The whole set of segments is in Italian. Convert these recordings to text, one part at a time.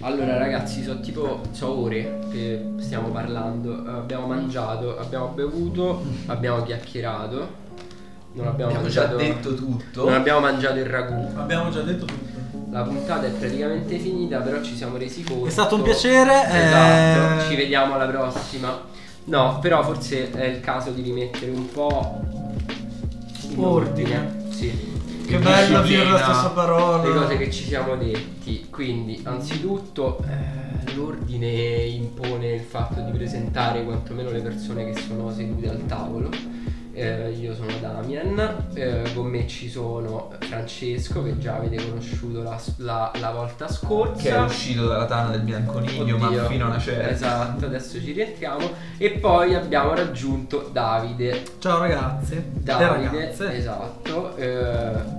Allora ragazzi, sono tipo so ore che stiamo parlando. Abbiamo mangiato, abbiamo bevuto, abbiamo chiacchierato. Non abbiamo, Abbiamo già mangiato detto tutto. Non abbiamo mangiato il ragù. Abbiamo già detto tutto. La puntata è praticamente finita, però ci siamo resi conto. È stato un piacere. Esatto, eh, ci vediamo alla prossima. No, però forse è il caso di rimettere un po' in Ordine. Sì. Che bello dire la stessa parola. le cose che ci siamo detti. Quindi, anzitutto, eh, l'ordine impone il fatto di presentare quantomeno le persone che sono sedute al tavolo. Eh, io sono Damian, eh, con me ci sono Francesco che già avete conosciuto la, la- la volta scorsa. Che è uscito dalla tana del bianconiglio, ma fino a una certa. Esatto, adesso ci rientriamo. E poi abbiamo raggiunto Davide. Ciao ragazzi. Davide, esatto. eh,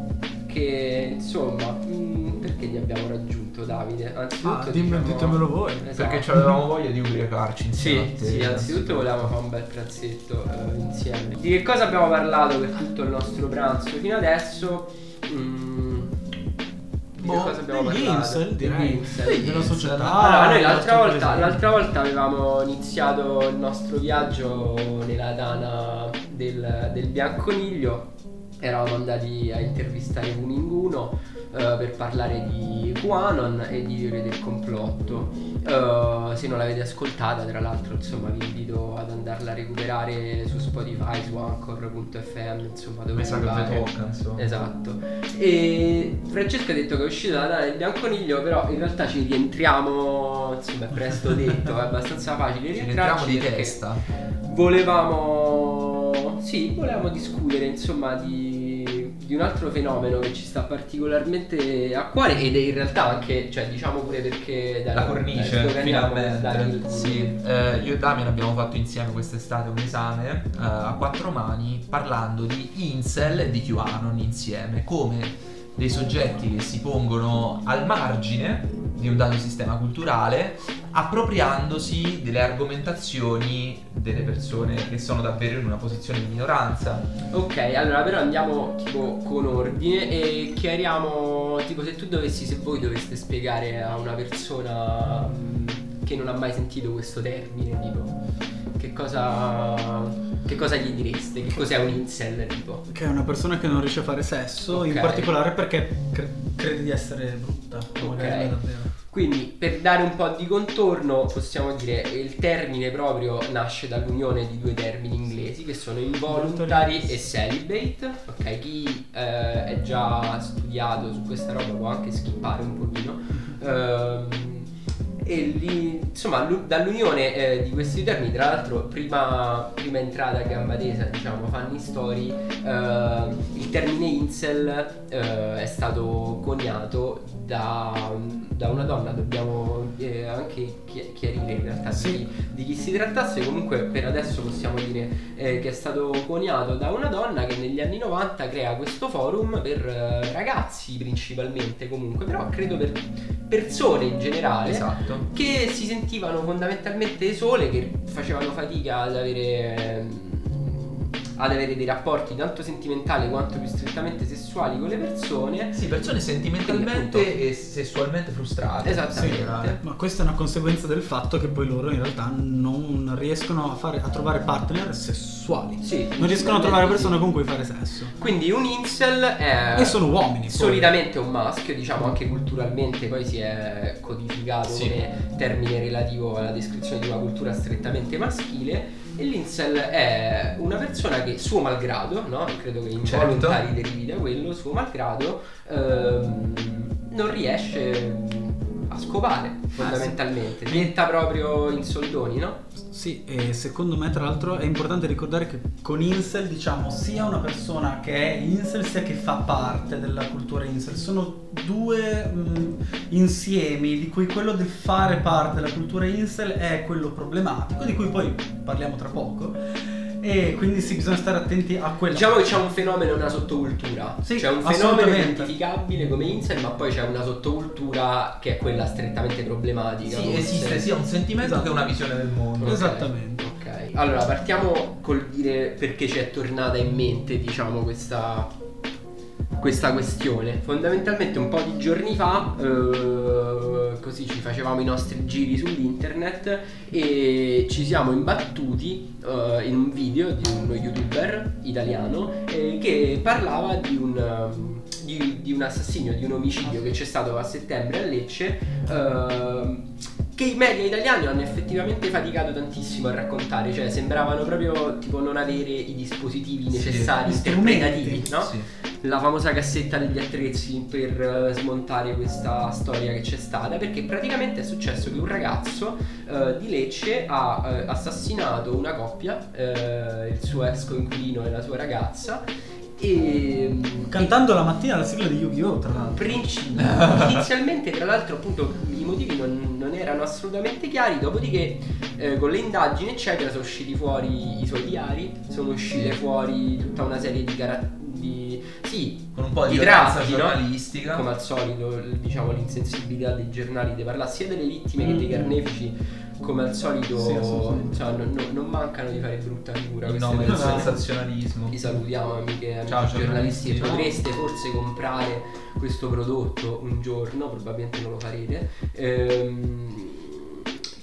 che insomma, mm, perché li abbiamo raggiunto Davide? Anzitutto Ah, dimmi- diciamo- ditemelo voi. Esatto. Perché avevamo voglia di ubriacarci insieme. Sì, sì, anzitutto volevamo fare un bel pranzetto eh, insieme. Di che cosa abbiamo parlato per tutto il nostro pranzo fino adesso? Mm, di Boh, che cosa abbiamo parlato? incel, direi. Degli incel. Sì, della società. Allora, noi l'altra volta, l'altra volta avevamo iniziato il nostro viaggio nella tana del, del bianconiglio. Eravamo andati a intervistare Kuninguno eh, per parlare di QAnon e di teorie del complotto. Eh, se non l'avete ascoltata, tra l'altro, insomma, vi invito ad andarla a recuperare su Spotify, su Anchor.fm, insomma, dove Mi sa che tocca, insomma. Esatto. E Francesco ha detto che è uscito dalla tana del bianconiglio, però in realtà ci rientriamo, insomma, è presto detto, è abbastanza facile Ci rientriamo rientrarci di testa. volevamo sì, volevamo discutere, insomma, di, di un altro fenomeno che ci sta particolarmente a cuore ed è in realtà anche, cioè, diciamo pure perché dai, La dai, cornice, dai, finalmente. il- Sì, eh, io e Damian abbiamo fatto insieme quest'estate un esame eh, a quattro mani parlando di incel e di QAnon insieme, come dei soggetti che si pongono al margine di un dato sistema culturale, appropriandosi delle argomentazioni delle persone che sono davvero in una posizione di minoranza. Ok, allora però andiamo tipo con ordine e chiariamo tipo se tu dovessi, se voi doveste spiegare a una persona mh, che non ha mai sentito questo termine, tipo che cosa che cosa gli direste? Che cos'è un incel tipo? Che è una persona che non riesce a fare sesso, in Ok. particolare perché cre- crede di essere brutta. o magari non è davvero. Quindi per dare un po' di contorno possiamo dire che il termine proprio nasce dall'unione di due termini inglesi che sono involuntary e celibate. Ok, chi eh, è già studiato su questa roba può anche skippare un pochino. Ehm, e insomma, lu- dall'unione eh, di questi due termini, tra l'altro, prima, prima entrata a gamba tesa, diciamo, Funny Story, eh, il termine incel eh, è stato coniato da, da una donna, dobbiamo eh, anche chi- chiarire in realtà Sì. di, di chi si trattasse, comunque per adesso possiamo dire eh, che è stato coniato da una donna che negli anni 90 crea questo forum per eh, ragazzi principalmente comunque, però credo per persone in generale Esatto. che si sentivano fondamentalmente sole, che facevano fatica ad avere, ehm, ad avere dei rapporti tanto sentimentali quanto più strettamente sessuali con le persone. Sì, persone sentimentalmente e sessualmente frustrate. Esattamente. generale. Ma questa è una conseguenza del fatto che poi loro in realtà non riescono a, fare, a trovare partner sessuali. Sì, Non riescono a trovare sì. persone con cui fare sesso. Quindi un incel è E sono uomini. poi. solitamente un maschio, diciamo anche culturalmente poi si è codificato Sì. come termine relativo alla descrizione di una cultura strettamente maschile. E l'incel è una persona che suo malgrado, no? Credo che Certo. involontari derivi da quello, suo malgrado ehm, non riesce a scopare fondamentalmente. Diventa proprio in soldoni, no? Sì, e secondo me tra l'altro è importante ricordare che con incel diciamo sia una persona che è incel sia che fa parte della cultura incel. Sono due mh, insiemi di cui quello del fare parte della cultura incel è quello problematico, di cui poi parliamo tra poco. E quindi sì, bisogna stare attenti a quello. Diciamo che c'è un fenomeno e una sottocultura. Sì, c'è un fenomeno identificabile come incel, ma poi c'è una sottocultura che è quella strettamente problematica. Sì, esiste sia un sentimento Esatto. che una visione del mondo. Ok, Esattamente. Ok. Allora, partiamo col dire perché ci è tornata in mente, diciamo, questa questa questione. Fondamentalmente un po' di giorni fa, eh, così ci facevamo i nostri giri sull'internet e ci siamo imbattuti eh, in un video di uno youtuber italiano eh, che parlava di un, di, di un assassinio, di un omicidio che c'è stato a settembre a Lecce. eh, che i media italiani hanno effettivamente faticato tantissimo a raccontare, cioè sembravano proprio tipo non avere i dispositivi Sì, necessari, strumenti. interpretativi, no? Sì. La famosa cassetta degli attrezzi per eh, smontare questa storia che c'è stata perché praticamente è successo che un ragazzo eh, di Lecce ha eh, assassinato una coppia eh, il suo ex coinquilino e la sua ragazza e Cantando la mattina la sigla di Yu-Gi-Oh! tra l'altro. Princi- inizialmente tra l'altro appunto i motivi non, non erano assolutamente chiari dopodiché eh, con le indagini eccetera sono usciti fuori i suoi diari sono uscite fuori tutta una serie di caratteristiche sì Con un po' di no? giornalistica. come al solito diciamo l'insensibilità dei giornali di parlare sia delle vittime che dei Mm. carnefici come al solito Sì, insomma, non, non- mancano di fare brutta figura queste nome del sensazionalismo. Vi salutiamo amiche amici Ciao, ciao, giornalisti ciao. potreste forse comprare questo prodotto un giorno, probabilmente non lo farete. Ehm,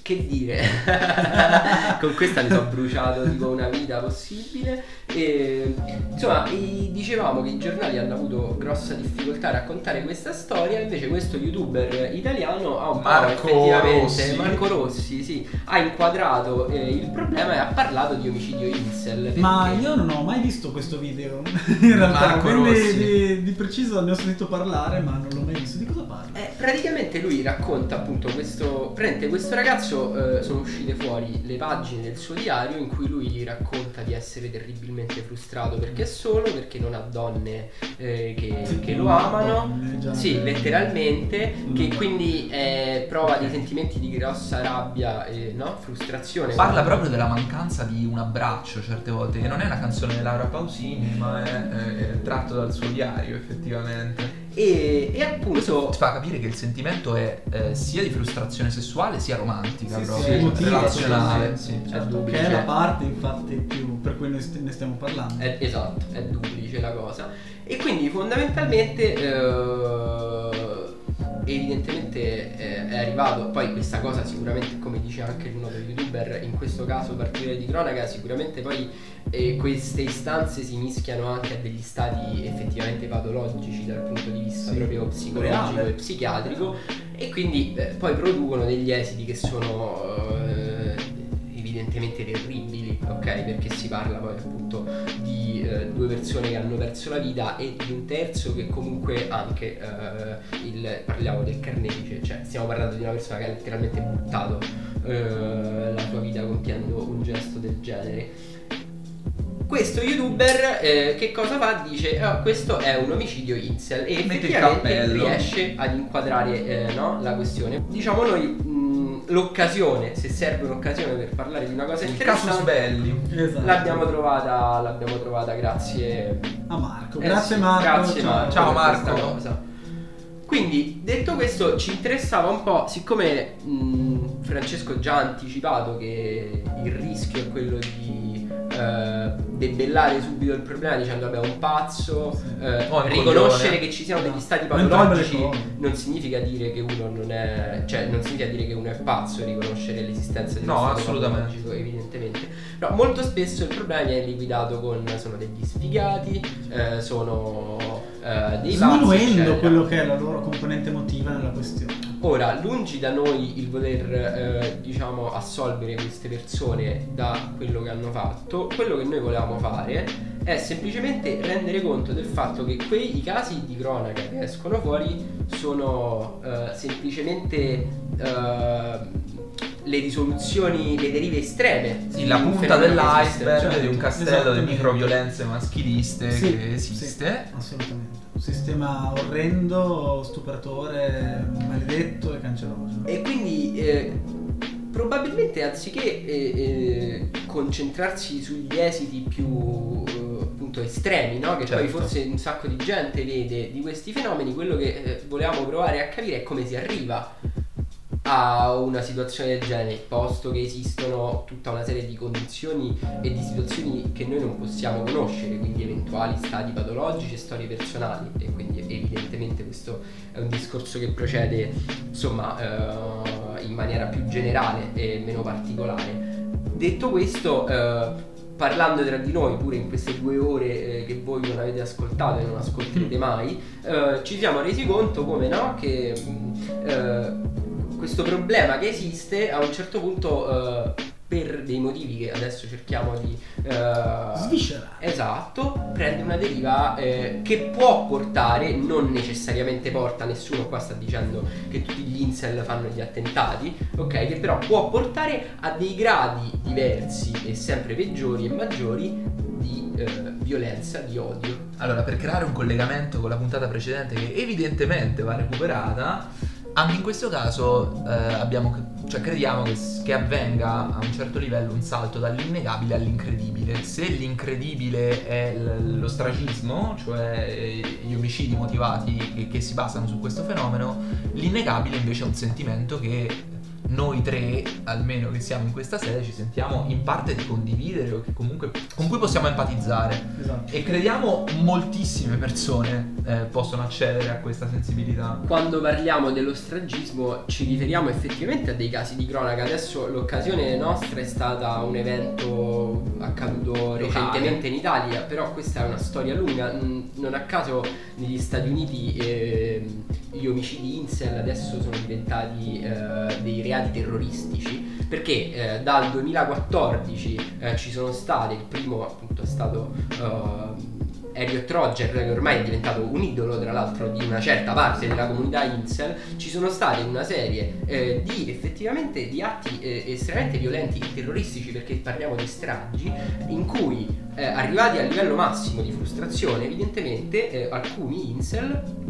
che dire, con questa mi sono bruciato tipo una vita possibile. E, insomma, dicevamo che i giornali hanno avuto grossa difficoltà a raccontare questa storia, invece questo youtuber italiano ha un Marco Rossi. Marco Rossi, sì, ha inquadrato eh, il problema e ha parlato di omicidio incel. Ma io non ho mai visto questo video in realtà, Marco quindi Rossi. di, di preciso ne ho sentito parlare, ma non l'ho mai visto. Di cosa parla? Praticamente lui racconta appunto questo. Prende questo ragazzo, eh, sono uscite fuori le pagine del suo diario in cui lui racconta di essere terribilmente frustrato perché è solo, perché non ha donne eh, che, che lo amano. donne. Sì, letteralmente, Mm. che quindi eh, prova dei sentimenti di grossa rabbia e no? frustrazione. Parla proprio della mancanza di un abbraccio certe volte, che non è una canzone di Laura Pausini, ma è, è- è tratto dal suo diario effettivamente. E, e Questo appunto. ti fa capire che il sentimento è eh, sia di frustrazione sessuale sia romantica Sì, sì, proprio, emotivo, relazionale. sì, sì. sì. Certo, duplice. che è la parte infatti più per cui noi st- ne stiamo parlando. È, esatto, è duplice la cosa. E quindi fondamentalmente eh, evidentemente eh, è arrivato, poi questa cosa sicuramente come dice anche il noto youtuber, in questo caso particolare di cronaca, sicuramente poi eh, queste istanze si mischiano anche a degli stati effettivamente patologici dal punto di vista Sì, proprio psicologico reale. e psichiatrico e quindi eh, poi producono degli esiti che sono eh, evidentemente terribili, ok? Perché si parla poi appunto di eh, due persone che hanno perso la vita e di un terzo che comunque anche eh, il, parliamo del carnefice, cioè stiamo parlando di una persona che ha letteralmente buttato eh, la sua vita compiendo un gesto del genere. Questo youtuber eh, che cosa fa? Dice "Ah, questo è un omicidio incel e Mette effettivamente riesce ad inquadrare eh, no, la questione. Diciamo noi mh, l'occasione, se serve un'occasione per parlare di una cosa Il casus interessante, belli. Esatto. l'abbiamo trovata, l'abbiamo trovata grazie A Marco. eh Grazie sì, Marco. Grazie ciao. Marco. Ciao, Marco. cosa. Quindi, detto questo, ci interessava un po', siccome mh, Francesco già ha anticipato che il rischio è quello di eh, debellare subito il problema dicendo vabbè è un pazzo, Sì. eh, Oh, un riconoscere coglione. che ci siano degli stati No, patologici cose. non significa dire che uno non è, cioè non significa dire che uno è pazzo e riconoscere l'esistenza di uno No, stato assolutamente. patologico, evidentemente. Però molto spesso il problema viene liquidato con sono degli sfigati, eh, sono eh, dei pazzi, Sminuendo quello che è la loro componente emotiva nella questione. Ora, lungi da noi il voler, eh, diciamo, assolvere queste persone da quello che hanno fatto, quello che noi volevamo fare è semplicemente rendere conto del fatto che quei casi di cronaca che escono fuori sono eh, semplicemente eh, le risoluzioni, le derive estreme. Sì, di la un punta dell'iceberg esiste. di un castello di esattamente. microviolenze maschiliste Sì, che esiste. sì, assolutamente. Sistema orrendo, stupratore, maledetto e canceroso. E quindi eh, probabilmente anziché eh, eh, concentrarsi sugli esiti più eh, appunto estremi, no? che poi Certo. forse un sacco di gente vede di questi fenomeni, quello che eh, volevamo provare a capire è come si arriva a una situazione del genere, posto che esistono tutta una serie di condizioni e di situazioni che noi non possiamo conoscere, quindi eventuali stati patologici e storie personali e quindi evidentemente questo è un discorso che procede insomma eh, in maniera più generale e meno particolare. Detto questo, eh, parlando tra di noi pure in queste due ore eh, che voi non avete ascoltato e non ascolterete mm. mai, eh, ci siamo resi conto come no, che mm, eh, questo problema che esiste a un certo punto eh, per dei motivi che adesso cerchiamo di uh, sviscerare. Esatto, prende una deriva eh, che può portare, non necessariamente porta, nessuno qua sta dicendo che tutti gli incel fanno gli attentati, ok? Che però può portare a dei gradi diversi e sempre peggiori e maggiori di eh, violenza, di odio. Allora, per creare un collegamento con la puntata precedente che evidentemente va recuperata, anche in questo caso eh, abbiamo, cioè, crediamo che, che, avvenga a un certo livello un salto dall'innegabile all'incredibile. Se l'incredibile è l- l'ostracismo, cioè gli omicidi motivati che, che si basano su questo fenomeno, l'innegabile invece è un sentimento che noi tre, almeno che siamo in questa sede, ci sentiamo in parte di condividere o che comunque con cui possiamo empatizzare. Esatto. E crediamo moltissime persone eh, possono accedere a questa sensibilità. Quando parliamo dello stragismo ci riferiamo effettivamente a dei casi di cronaca. Adesso l'occasione nostra è stata un evento accaduto Locale. recentemente in Italia, però questa è una storia lunga. Non a caso negli Stati Uniti eh, gli omicidi incel adesso sono diventati eh, dei reati reati terroristici perché eh, dal 2014 eh, ci sono state, il primo appunto è stato uh, Elliot Roger che ormai è diventato un idolo tra l'altro di una certa parte della comunità incel ci sono state una serie eh, di effettivamente di atti eh, estremamente violenti e terroristici perché parliamo di stragi in cui eh, arrivati al livello massimo di frustrazione evidentemente alcuni incel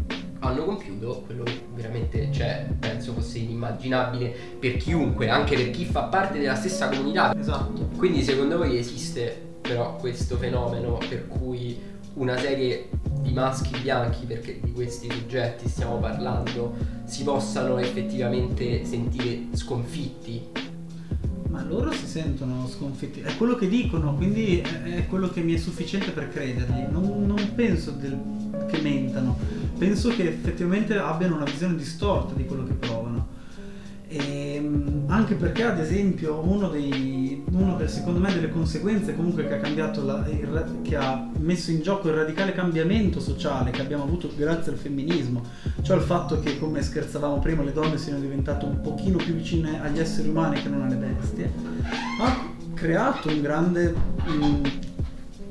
hanno compiuto quello che veramente cioè, penso fosse inimmaginabile per chiunque, anche per chi fa parte della stessa comunità. Esatto. Quindi secondo voi esiste però questo fenomeno per cui una serie di maschi bianchi, perché di questi soggetti stiamo parlando, si possano effettivamente sentire sconfitti ma loro si sentono sconfitti, è quello che dicono, quindi è quello che mi è sufficiente per crederli. Non, non penso del, che mentano, penso che effettivamente abbiano una visione distorta di quello che provano. E, ehm, anche perché ad esempio uno dei, uno del, secondo me delle conseguenze comunque che ha cambiato la, il, che ha messo in gioco il radicale cambiamento sociale che abbiamo avuto grazie al femminismo cioè il fatto che come scherzavamo prima le donne siano diventate un pochino più vicine agli esseri umani che non alle bestie ha creato un grande um,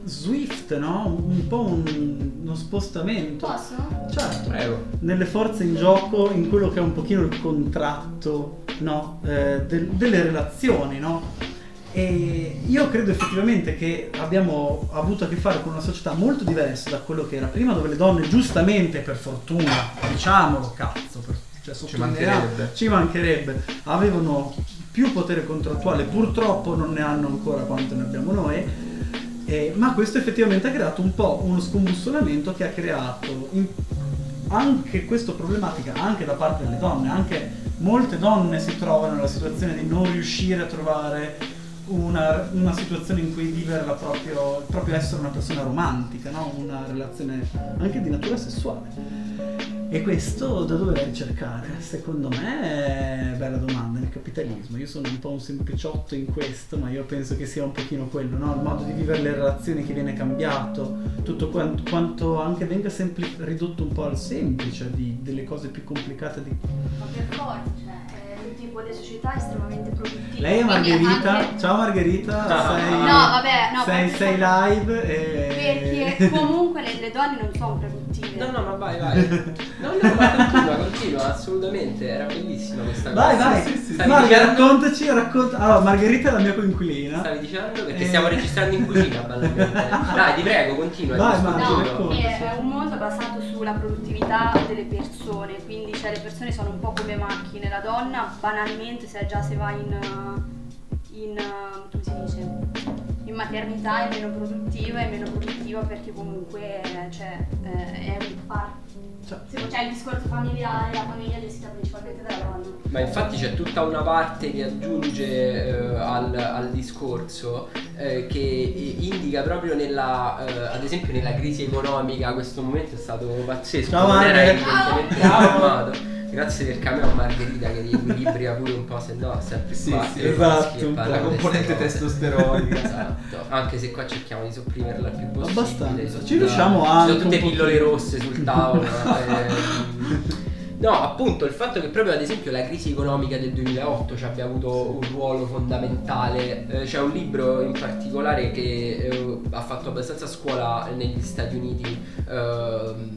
Swift, no? Un po' un, uno spostamento. Posso? Certo. Prego. Nelle forze in gioco, in quello che è un pochino il contratto, no? Eh, del, delle relazioni, no? E io credo effettivamente che abbiamo avuto a che fare con una società molto diversa da quello che era prima, dove le donne, giustamente, per fortuna, diciamolo, cazzo, per, cioè, ci mancherebbe. ci mancherebbe, avevano più potere contrattuale, purtroppo non ne hanno ancora quanto ne abbiamo noi eh, ma questo effettivamente ha creato un po' uno scombussolamento che ha creato in, anche questa problematica anche da parte delle donne, anche molte donne si trovano nella situazione di non riuscire a trovare una, una situazione in cui vivere proprio, proprio essere una persona romantica, no? una relazione anche di natura sessuale. E questo da dove ricercare? Secondo me è bella domanda nel capitalismo. Io sono un po' un sempliciotto in questo, ma io penso che sia un pochino quello, no? il modo di vivere le relazioni che viene cambiato, tutto quanto, quanto anche venga sempli- ridotto un po' al semplice di, delle cose più complicate. Di... Ma per forza, cioè, tipo di società estremamente produttive. Lei è Margherita. Anche... Ciao Margherita. No, sei, no, vabbè, no, sei, sei live. E... Perché comunque le, le, donne non sono produttive. No, no, ma vai, vai. No, no, ma continua, continua, assolutamente. Era bellissima questa cosa. Vai, vai. Sì, sì, sì. Margherita, raccontaci, racconta. Allora, Margherita è la mia coinquilina. Stavi dicendo? Perché e... stiamo registrando in cucina, banalmente. Dai, ti prego, continua. Vai, Margherita, no, è un mondo basato sulla produttività delle persone, quindi cioè, le persone sono un po' come macchine. La donna banalmente se già se va in, in come si dice in maternità è meno produttiva è meno produttiva perché comunque cioè, eh, è un par- Cioè, c'è il discorso familiare, la famiglia è gestita principalmente dalla donna. Ma infatti c'è tutta una parte che aggiunge eh, al, al discorso eh, che indica proprio nella, eh, ad esempio nella crisi economica, questo momento è stato pazzesco, Ciao, non era evidentemente programmato. Grazie del cameo a Margherita che riequilibria pure un po', se no sempre Sì, qua. sì, esatto, La componente testosteronica. Esatto, anche se qua cerchiamo di sopprimerla il più possibile. Abbastanza. Ci Ci riusciamo anche Ci sono tutte pillole rosse sul tavolo. ehm. No, appunto, il fatto che proprio ad esempio la crisi economica del 2008 ci abbia avuto un ruolo fondamentale. Eh, c'è un libro in particolare che eh, ha fatto abbastanza scuola negli Stati Uniti. ehm,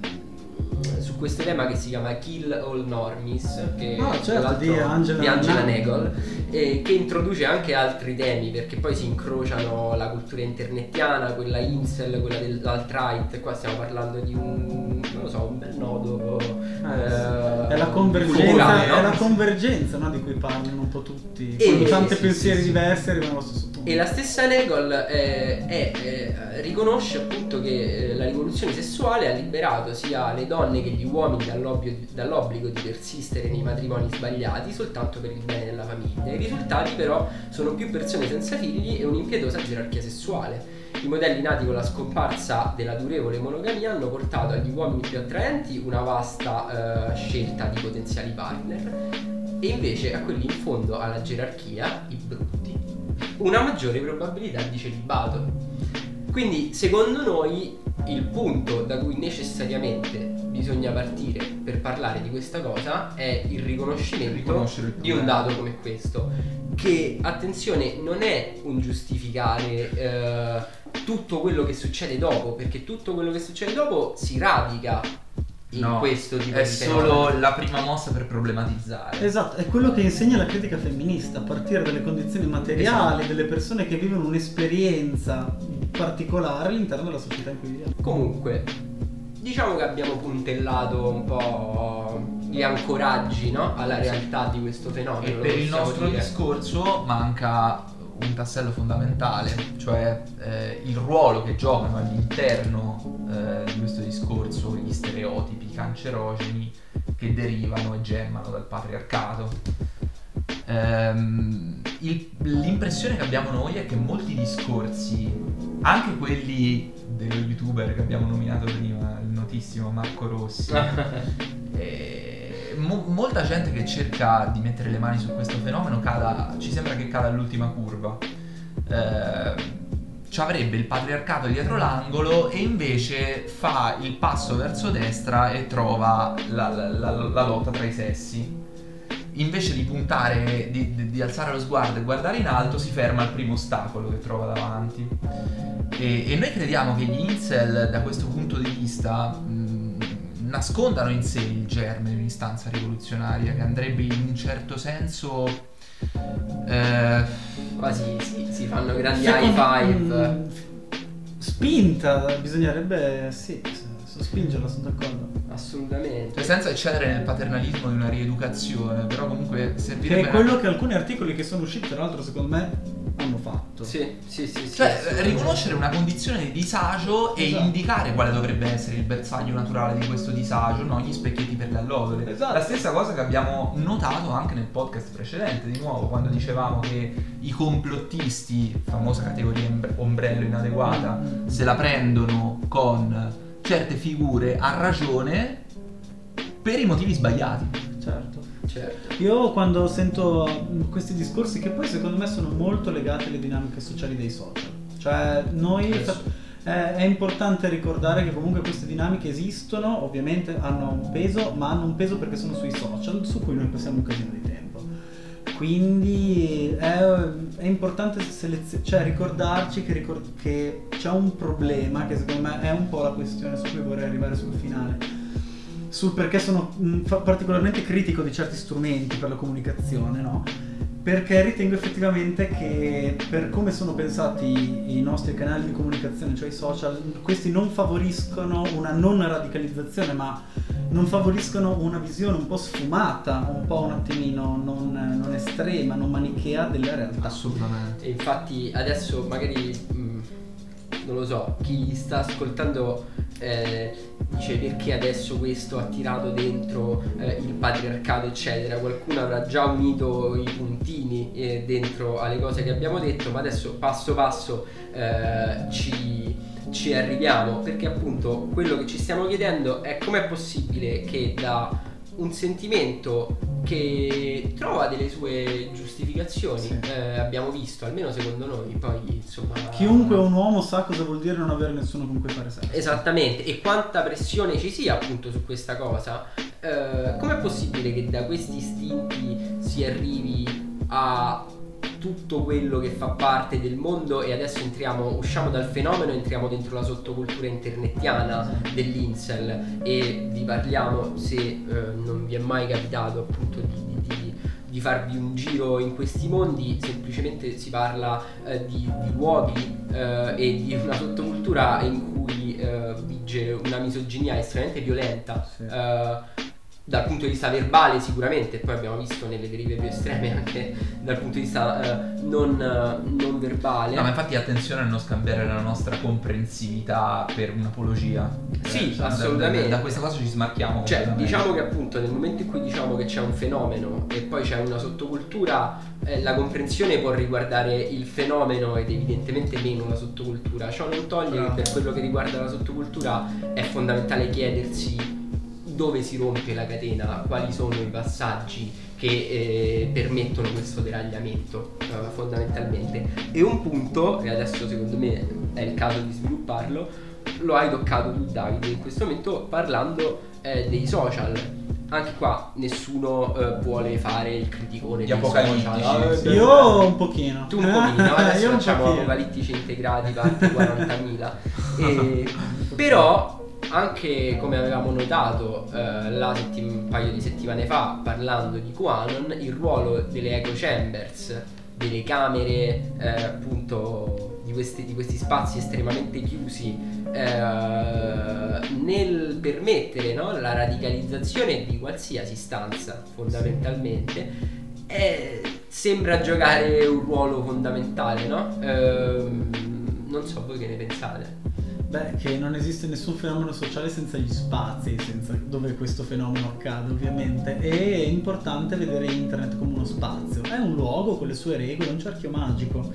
su questo tema che si chiama Kill All Normies che Ah, certo, di Angela di Angela Nagel. Nagel e che introduce anche altri temi perché poi si incrociano la cultura internetiana, quella incel, quella dell'alt-right, qua stiamo parlando di un, non lo so, un bel nodo. eh, È la convergenza, culturale, no? è la convergenza no, di cui parlano un po' tutti. E- Quando tanti sì, pensieri sì, diversi arrivano allo stesso. E la stessa Nagel eh, eh, riconosce appunto che eh, la rivoluzione sessuale ha liberato sia le donne che gli uomini dall'obbligo di persistere nei matrimoni sbagliati soltanto per il bene della famiglia. I risultati però sono più persone senza figli e un'impietosa gerarchia sessuale. I modelli nati con la scomparsa della durevole monogamia hanno portato agli uomini più attraenti una vasta eh, scelta di potenziali partner e invece a quelli in fondo alla gerarchia, i brutti, una maggiore probabilità di celibato. Quindi, secondo noi, il punto da cui necessariamente bisogna partire per parlare di questa cosa è il riconoscimento di un dato come questo. Che, attenzione, non è un giustificare eh, tutto quello che succede dopo, perché tutto quello che succede dopo si radica in No, questo tipo È di fenomeno. solo la prima mossa per problematizzare. Esatto, è quello che insegna la critica femminista, a partire dalle condizioni materiali, Esatto. delle persone che vivono un'esperienza particolare all'interno della società in cui viviamo. Comunque, diciamo che abbiamo puntellato un po' gli ancoraggi no? alla realtà di questo fenomeno. E per il nostro dire. discorso manca un tassello fondamentale, cioè eh, il ruolo che giocano all'interno eh, di questo discorso gli stereotipi cancerogeni che derivano e gemmano dal patriarcato. Ehm, il- l'impressione che abbiamo noi è che molti discorsi, anche quelli dello youtuber che abbiamo nominato prima, il notissimo Marco Rossi, e mo- molta gente che cerca di mettere le mani su questo fenomeno cada, ci sembra che cada all'ultima curva. Eh, ci avrebbe il patriarcato dietro l'angolo e invece fa il passo verso destra e trova la, la- la- la lotta tra i sessi. Invece di puntare, di, di- di alzare lo sguardo e guardare in alto, si ferma al primo ostacolo che trova davanti. E, e noi crediamo che gli incel, da questo punto di vista, mh, nascondano in sé il germe di un'istanza rivoluzionaria che andrebbe in un certo senso. eh, Quasi si, si fanno grandi high five. mm, spinta, bisognerebbe sì, s- spingerla, sono d'accordo. Assolutamente. cioè senza eccedere nel paternalismo di una rieducazione, però comunque Che servirebbe. è quello che alcuni articoli che sono usciti, tra l'altro, secondo me, hanno fatto. Sì, sì, sì. sì, Cioè, riconoscere una condizione di disagio e Esatto. indicare quale dovrebbe essere il bersaglio naturale di questo disagio, no? Gli specchietti per le allodole. Esatto. La stessa cosa che abbiamo notato anche nel podcast precedente, di nuovo, quando dicevamo che i complottisti, famosa categoria ombre- ombrello inadeguata, se la prendono con certe figure a ragione per i motivi sbagliati. Certo. Certo. Io quando sento questi discorsi, che poi secondo me sono molto legati alle dinamiche sociali dei social, cioè noi è importante ricordare che comunque queste dinamiche esistono, ovviamente hanno un peso, ma hanno un peso perché sono sui social, su cui noi passiamo un casino di tempo. Quindi è, è importante selezio- cioè ricordarci che, ricor- che c'è un problema che secondo me è un po' la questione su cui vorrei arrivare sul finale sul perché sono mh, particolarmente critico di certi strumenti per la comunicazione, no? Perché ritengo effettivamente che per come sono pensati i nostri canali di comunicazione, cioè i social, questi non favoriscono una non radicalizzazione, ma non favoriscono una visione un po' sfumata, un po' un attimino non, non estrema, non manichea della realtà. Assolutamente. E infatti adesso magari mh, non lo so, chi sta ascoltando eh, dice perché adesso questo ha tirato dentro eh, il patriarcato eccetera? Qualcuno avrà già unito i puntini eh, dentro alle cose che abbiamo detto ma adesso passo passo eh, ci, ci arriviamo. Perché appunto quello che ci stiamo chiedendo è com'è possibile che da un sentimento che trova delle sue giustificazioni, Sì. eh, abbiamo visto, almeno secondo noi, poi insomma... Chiunque è un uomo sa cosa vuol dire non avere nessuno con cui fare sesso. Esattamente, e quanta pressione ci sia appunto su questa cosa. Eh, com'è possibile che da questi istinti si arrivi a tutto quello che fa parte del mondo e adesso entriamo, usciamo dal fenomeno, entriamo dentro la sottocultura internettiana dell'incel e vi parliamo se eh, non vi è mai capitato appunto di, di- di- farvi un giro in questi mondi, semplicemente si parla eh, di, di luoghi eh, e di una sottocultura in cui eh, vige una misoginia estremamente violenta. Sì. Dal punto di vista verbale sicuramente, poi abbiamo visto nelle derive più estreme anche dal punto di vista eh, non, eh, non verbale. No, ma infatti attenzione a non scambiare la nostra comprensività per un'apologia. Sì, da- assolutamente. Da, da questa cosa ci smarchiamo. Cioè, diciamo che appunto nel momento in cui diciamo che c'è un fenomeno e poi c'è una sottocultura, eh, la comprensione può riguardare il fenomeno ed evidentemente meno la sottocultura. Ciò non toglie che per quello che riguarda la sottocultura è fondamentale chiedersi dove si rompe la catena, quali sono i passaggi che eh, permettono questo deragliamento eh, fondamentalmente. E un punto, e adesso secondo me è il caso di svilupparlo, lo hai toccato tu Davide in questo momento parlando eh, dei social. Anche qua nessuno eh, vuole fare il criticone dei apocalittici. social. Sì. Io un pochino. Tu un pochino, adesso Io un facciamo pochino. apocalittici integrati parte 40.000. E, però anche come avevamo notato eh, settim- un paio di settimane fa parlando di QAnon, il ruolo delle echo chambers, delle camere eh, appunto di questi, di questi spazi estremamente chiusi eh, nel permettere no, la radicalizzazione di qualsiasi stanza fondamentalmente eh, sembra giocare un ruolo fondamentale, no? Ehm, non so voi che ne pensate. Beh, che non esiste nessun fenomeno sociale senza gli spazi, senza dove questo fenomeno accade, ovviamente. E è importante vedere internet come uno spazio. È un luogo con le sue regole, un cerchio magico,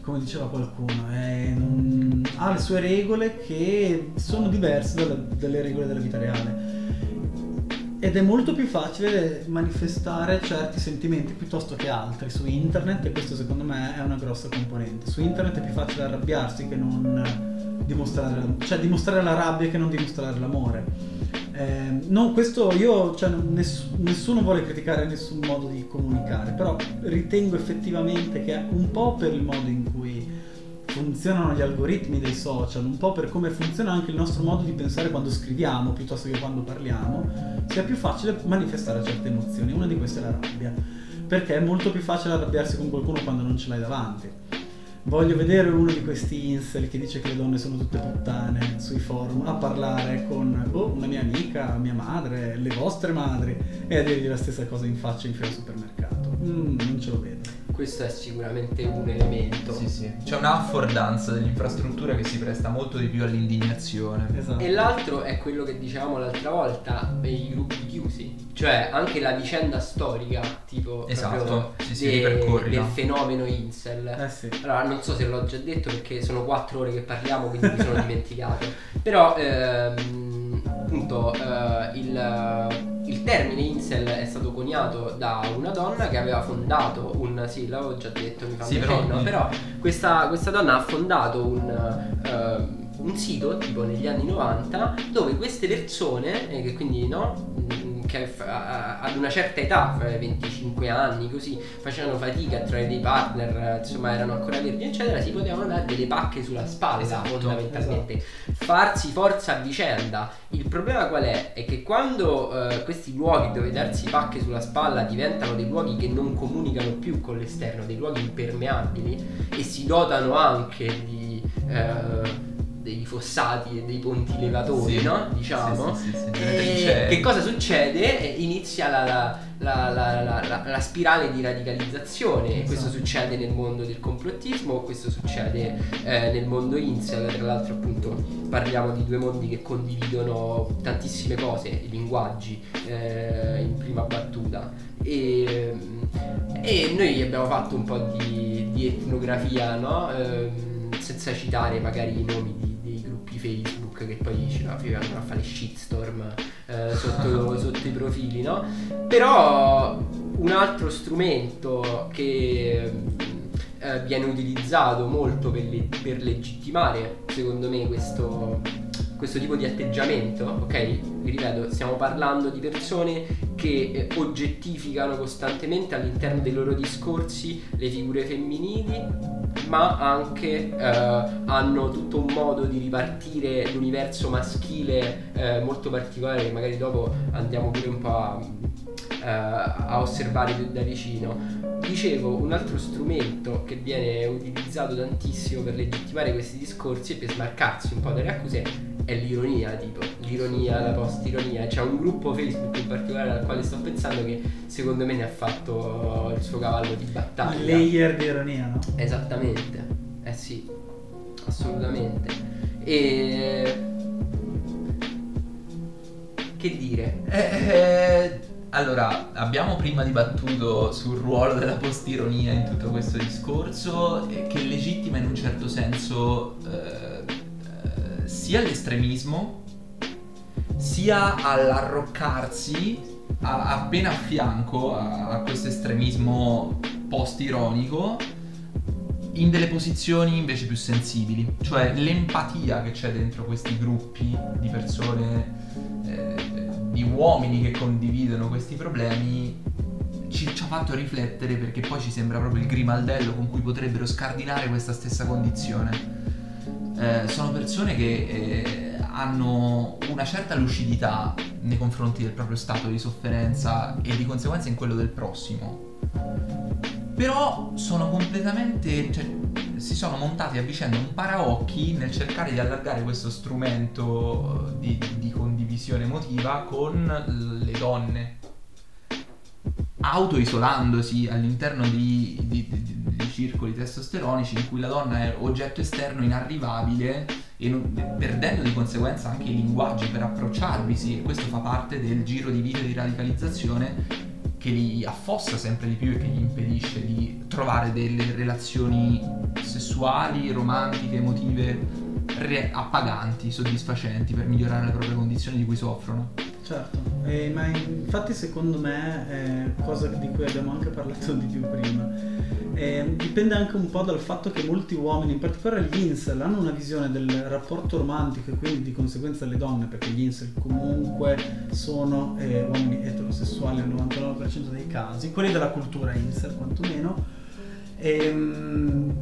come diceva qualcuno. Un- ha le sue regole che sono diverse dalle, dalle regole della vita reale. Ed è molto più facile manifestare certi sentimenti piuttosto che altri su internet e questo secondo me è una grossa componente. Su internet è più facile arrabbiarsi che non dimostrare, cioè dimostrare la rabbia che non dimostrare l'amore. Eh, no, questo io, cioè, ness- nessuno vuole criticare nessun modo di comunicare, però ritengo effettivamente che un po' per il modo in cui funzionano gli algoritmi dei social, un po' per come funziona anche il nostro modo di pensare quando scriviamo piuttosto che quando parliamo, sia più facile manifestare certe emozioni. Una di queste è la rabbia, perché è molto più facile arrabbiarsi con qualcuno quando non ce l'hai davanti. Voglio vedere uno di questi incel che dice che le donne sono tutte puttane sui forum a parlare con oh, una mia amica, mia madre, le vostre madri e a dirgli la stessa cosa in faccia in fila al supermercato. Mm, non ce lo vedo. Questo è sicuramente un elemento. Sì, sì. C'è una affordanza dell'infrastruttura che si presta molto di più all'indignazione. Esatto. E l'altro è quello che dicevamo l'altra volta, i gruppi chiusi, cioè anche la vicenda storica, tipo Esatto, sì, sì, de- del no? fenomeno incel. Eh sì. Allora, non so se l'ho già detto perché sono quattro ore che parliamo, quindi mi sono dimenticato. Però, ehm, appunto, eh, il, il termine incel è stato coniato da una donna che aveva fondato un... Sì, l'avevo già detto, mi fa Sì, però- cenno, però questa, questa donna ha fondato un, eh, un sito tipo negli anni 90 dove queste persone, eh, che quindi no, mm, che f- a- a- ad una certa età, fra i 25 anni così, facevano fatica a trovare dei partner, eh, insomma erano ancora vergini eccetera, si potevano dare delle pacche sulla spalla Esatto, fondamentalmente, farsi forza a vicenda. Il problema qual è? È che quando eh, questi luoghi dove darsi pacche sulla spalla diventano dei luoghi che non comunicano più con l'esterno, dei luoghi impermeabili e si dotano anche di, eh, dei fossati e dei ponti levatori, Sì. no? Diciamo. Sì, sì, che cosa succede? Eh, Inizia la, la- la- la- la- la- la spirale di radicalizzazione. E Questo Esatto. succede nel mondo del complottismo, questo succede eh, nel mondo incel. Tra l'altro, appunto, parliamo di due mondi che condividono tantissime cose, i linguaggi eh, in prima battuta. E, e noi abbiamo fatto un po' di, di etnografia, no? Ehm, senza citare magari i nomi di- gruppi Facebook che poi ci vengono a fare shitstorm eh, sotto, sotto i profili, no? Però un altro strumento che eh, viene utilizzato molto per, le- per legittimare, secondo me, questo, questo tipo di atteggiamento, ok? Vi ripeto, stiamo parlando di persone che eh, oggettificano costantemente all'interno dei loro discorsi le figure femminili, ma anche eh, hanno tutto un modo di ripartire l'universo maschile eh, molto particolare che magari dopo andiamo pure un po' a, eh, a osservare più da vicino. Dicevo, un altro strumento che viene utilizzato tantissimo per legittimare questi discorsi e per smarcarsi un po' dalle accuse è l'ironia, tipo l'ironia, la post-ironia. C'è un gruppo Facebook in particolare al quale sto pensando che secondo me ne ha fatto il suo cavallo di battaglia. Il layer di ironia, no? Esattamente, eh sì, assolutamente. E che dire? Eh, allora, abbiamo prima dibattuto sul ruolo della postironia in tutto questo discorso, eh, che legittima in un certo senso eh, eh, sia l'estremismo, sia all'arroccarsi a- appena a fianco a, a questo estremismo post-ironico in delle posizioni invece più sensibili, cioè l'empatia che c'è dentro questi gruppi di persone, eh, di uomini che condividono questi problemi, ci, ci ha fatto riflettere perché poi ci sembra proprio il grimaldello con cui potrebbero scardinare questa stessa condizione. Eh, sono persone che eh, hanno una certa lucidità nei confronti del proprio stato di sofferenza e di conseguenza in quello del prossimo. Però sono completamente. cioè, si sono montati a vicenda un paraocchi nel cercare di allargare questo strumento di, di condivisione emotiva con le donne. Autoisolandosi all'interno di, di- di- di circoli testosteronici in cui la donna è oggetto esterno inarrivabile e non- perdendo di conseguenza anche i linguaggi per approcciarvisi, e questo fa parte del giro di vita di radicalizzazione che li affossa sempre di più e che gli impedisce di trovare delle relazioni sessuali, romantiche, emotive re- appaganti, soddisfacenti per migliorare le proprie condizioni di cui soffrono. Certo, Eh, ma infatti secondo me, è cosa di cui abbiamo anche parlato di più prima, eh, dipende anche un po' dal fatto che molti uomini, in particolare gli incel, hanno una visione del rapporto romantico e quindi di conseguenza le donne, perché gli incel comunque sono eh, uomini eterosessuali al 99% dei casi, quelli della cultura incel quantomeno, ehm,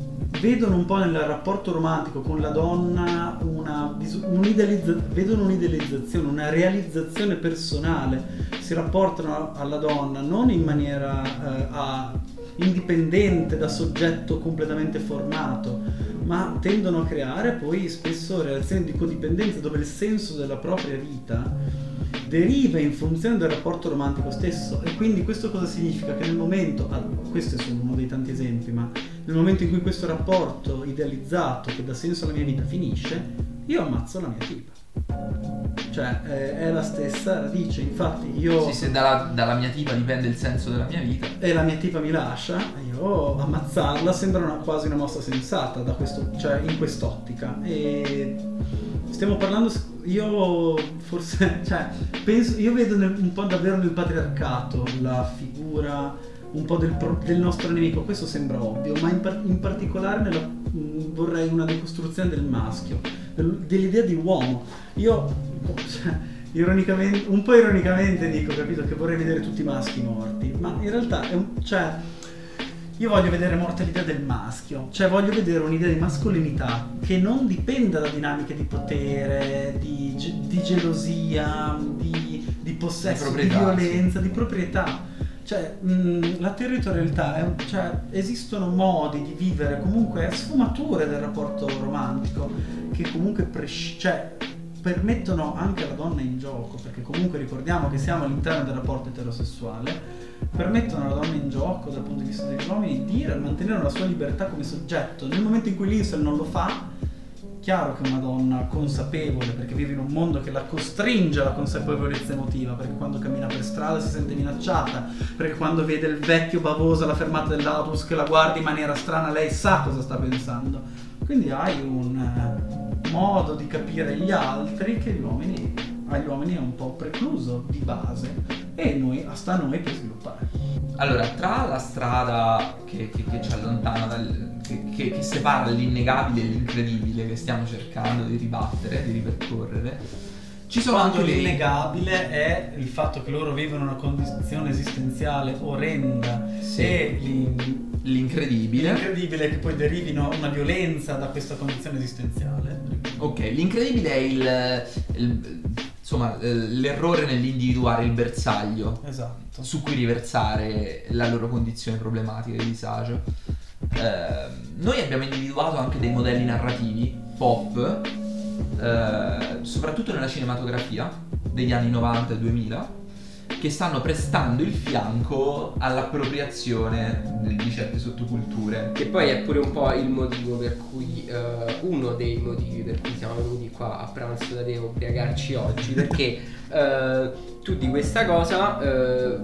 vedono un po' nel rapporto romantico con la donna una, un'idealizza- vedono un'idealizzazione, una realizzazione personale, si rapportano alla donna non in maniera eh, a- indipendente da soggetto completamente formato, ma tendono a creare poi spesso relazioni di codipendenza dove il senso della propria vita deriva in funzione del rapporto romantico stesso e quindi questo cosa significa? Che nel momento, ah, questo è solo uno dei tanti esempi, ma nel momento in cui questo rapporto idealizzato che dà senso alla mia vita finisce, io ammazzo la mia tipa. Cioè eh, è la stessa radice, infatti io... Sì, se dalla, dalla mia tipa dipende il senso della mia vita. e la mia tipa mi lascia, io ammazzarla sembra una- quasi una mossa sensata da questo, cioè in quest'ottica. E stiamo parlando, io forse, cioè, penso, io vedo nel- un po' davvero nel patriarcato la figura un po' del, del nostro nemico, questo sembra ovvio, ma in, par- in particolare nella- mh, vorrei una decostruzione del maschio, del- dell'idea di uomo. Io, cioè, ironicamente, un po' ironicamente dico, capito, che vorrei vedere tutti i maschi morti, ma in realtà è un, cioè, io voglio vedere morta l'idea del maschio, cioè voglio vedere un'idea di mascolinità che non dipenda da dinamiche di potere, di, ge- di gelosia, di, di possesso, di proprietà, violenza, di proprietà. Cioè mh, la territorialità è un- cioè, esistono modi di vivere comunque sfumature del rapporto romantico che comunque pres- cioè, permettono anche alla donna in gioco, perché comunque ricordiamo che siamo all'interno del rapporto eterosessuale, permettono alla donna in gioco dal punto di vista degli uomini di mantenere la sua libertà come soggetto. Nel momento in cui l'Insel non lo fa, chiaro che una donna consapevole, perché vive in un mondo che la costringe alla consapevolezza emotiva, perché quando cammina per strada si sente minacciata, perché quando vede il vecchio bavoso alla fermata dell'autobus che la guarda in maniera strana, lei sa cosa sta pensando. Quindi hai un eh, modo di capire gli altri che gli uomini, agli uomini è un po' precluso di base e noi, sta a noi per sviluppare. Allora, tra la strada che, che- che ci allontana, dal- che, che- che separa l'innegabile e l'incredibile che stiamo cercando di ribattere, di ripercorrere, ci sono Quando anche dei... l'innegabile è il fatto che loro vivono una condizione esistenziale orrenda Sì. e l'in- L'incredibile. l'incredibile è che poi derivino una violenza da questa condizione esistenziale. Ok, l'incredibile è il, il- insomma, eh, l'errore nell'individuare il bersaglio Esatto. su cui riversare la loro condizione problematica di disagio. Eh, noi abbiamo individuato anche dei modelli narrativi pop, eh, soprattutto nella cinematografia degli anni 90 e 2000, che stanno prestando il fianco all'appropriazione di certe sottoculture. Che poi è pure un po' il motivo per cui, eh, uno dei motivi per cui siamo venuti qua a pranzo da te a ubriacarci oggi, perché eh, tu di questa cosa, eh,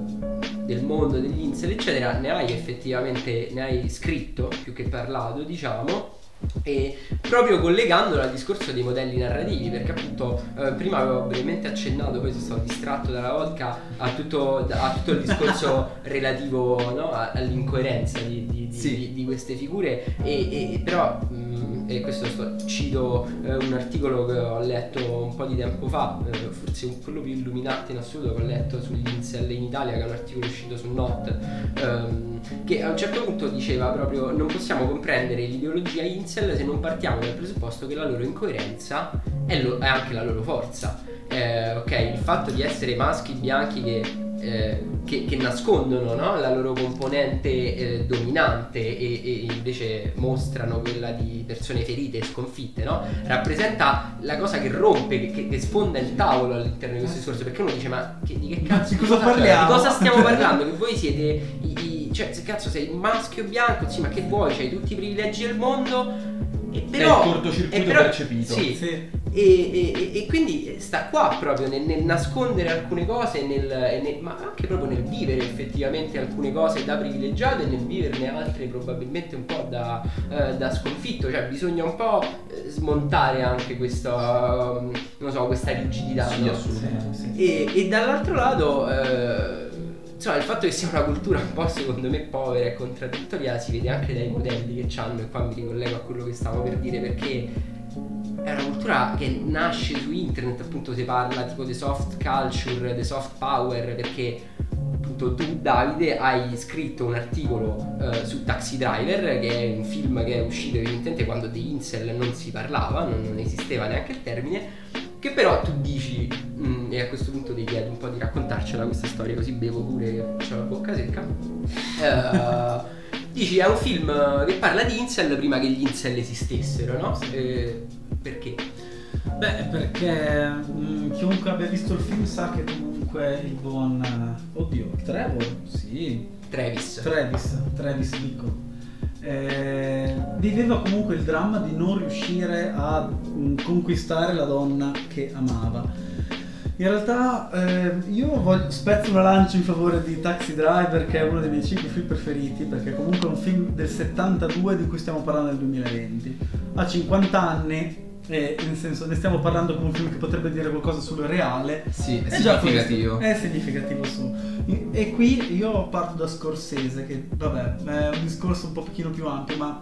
del mondo degli incel eccetera, ne hai effettivamente, ne hai scritto più che parlato, diciamo. E proprio collegandolo al discorso dei modelli narrativi, perché appunto eh, prima avevo brevemente accennato, poi sono stato distratto dalla vodka a tutto, a tutto il discorso relativo no, all'incoerenza di, di- di- Sì. di- di queste figure, e, e- però, mh, e questo sto- cito eh, un articolo che ho letto un po' di tempo fa, eh, forse quello più illuminante in assoluto che ho letto sugli incel in Italia, che è un articolo uscito su Not, ehm, che a un certo punto diceva proprio non possiamo comprendere l'ideologia incel se non partiamo dal presupposto che la loro incoerenza è, lo- è anche la loro forza. Eh, ok, il fatto di essere maschi bianchi che, eh, che- che nascondono no, la loro componente eh, dominante e, e invece mostrano quella di persone ferite e sconfitte, no? rappresenta la cosa che rompe, che, che- sfonda il tavolo all'interno di questo discorso. Perché uno dice: Ma che- di che cazzo Di cosa parliamo?" Di cosa stiamo parlando? Che voi siete i, i- cioè, se cazzo sei un maschio bianco, sì, ma che vuoi? C'hai tutti i privilegi del mondo. E però, È il cortocircuito e però- percepito. Sì, Sì. e, e- e- quindi sta qua proprio nel, nel nascondere alcune cose, nel- nel- ma anche proprio nel vivere effettivamente alcune cose da privilegiato e nel viverne altre probabilmente un po' da, eh, da sconfitto. Cioè bisogna un po' eh, smontare anche questa, um, non so, questa rigidità. Sì, no? assolutamente. Sì, sì. E, e dall'altro lato, eh, insomma, il fatto che sia una cultura un po' secondo me povera e contraddittoria si vede anche dai modelli che hanno, e qua mi ricollego a quello che stavo per dire, perché è una cultura che nasce su internet, appunto si parla tipo di soft culture, di soft power, perché appunto tu Davide hai scritto un articolo eh, su Taxi Driver, che è un film che è uscito evidentemente quando di incel non si parlava, non, non esisteva neanche il termine, che però tu dici, mm, e a questo punto ti chiedi un po' di raccontarcela questa storia, così bevo pure ho la bocca secca. Eh, dici, è un film che parla di incel prima che gli incel esistessero, no? Eh, perché? Beh, perché mm, chiunque abbia visto il film sa che comunque il buon... Oddio, Trevor? Sì. Travis. Travis, Travis Bickle. Eh, viveva comunque il dramma di non riuscire a mm, conquistare la donna che amava. In realtà eh, io voglio, spezzo una lancia in favore di Taxi Driver che è uno dei miei 5 film preferiti perché comunque è un film del 72 di cui stiamo parlando nel 2020. Ha 50 anni e nel senso ne stiamo parlando come un film che potrebbe dire qualcosa sul reale Sì, è è significativo. È significativo su. E qui io parto da Scorsese, che vabbè, è un discorso un po' pochino più ampio, ma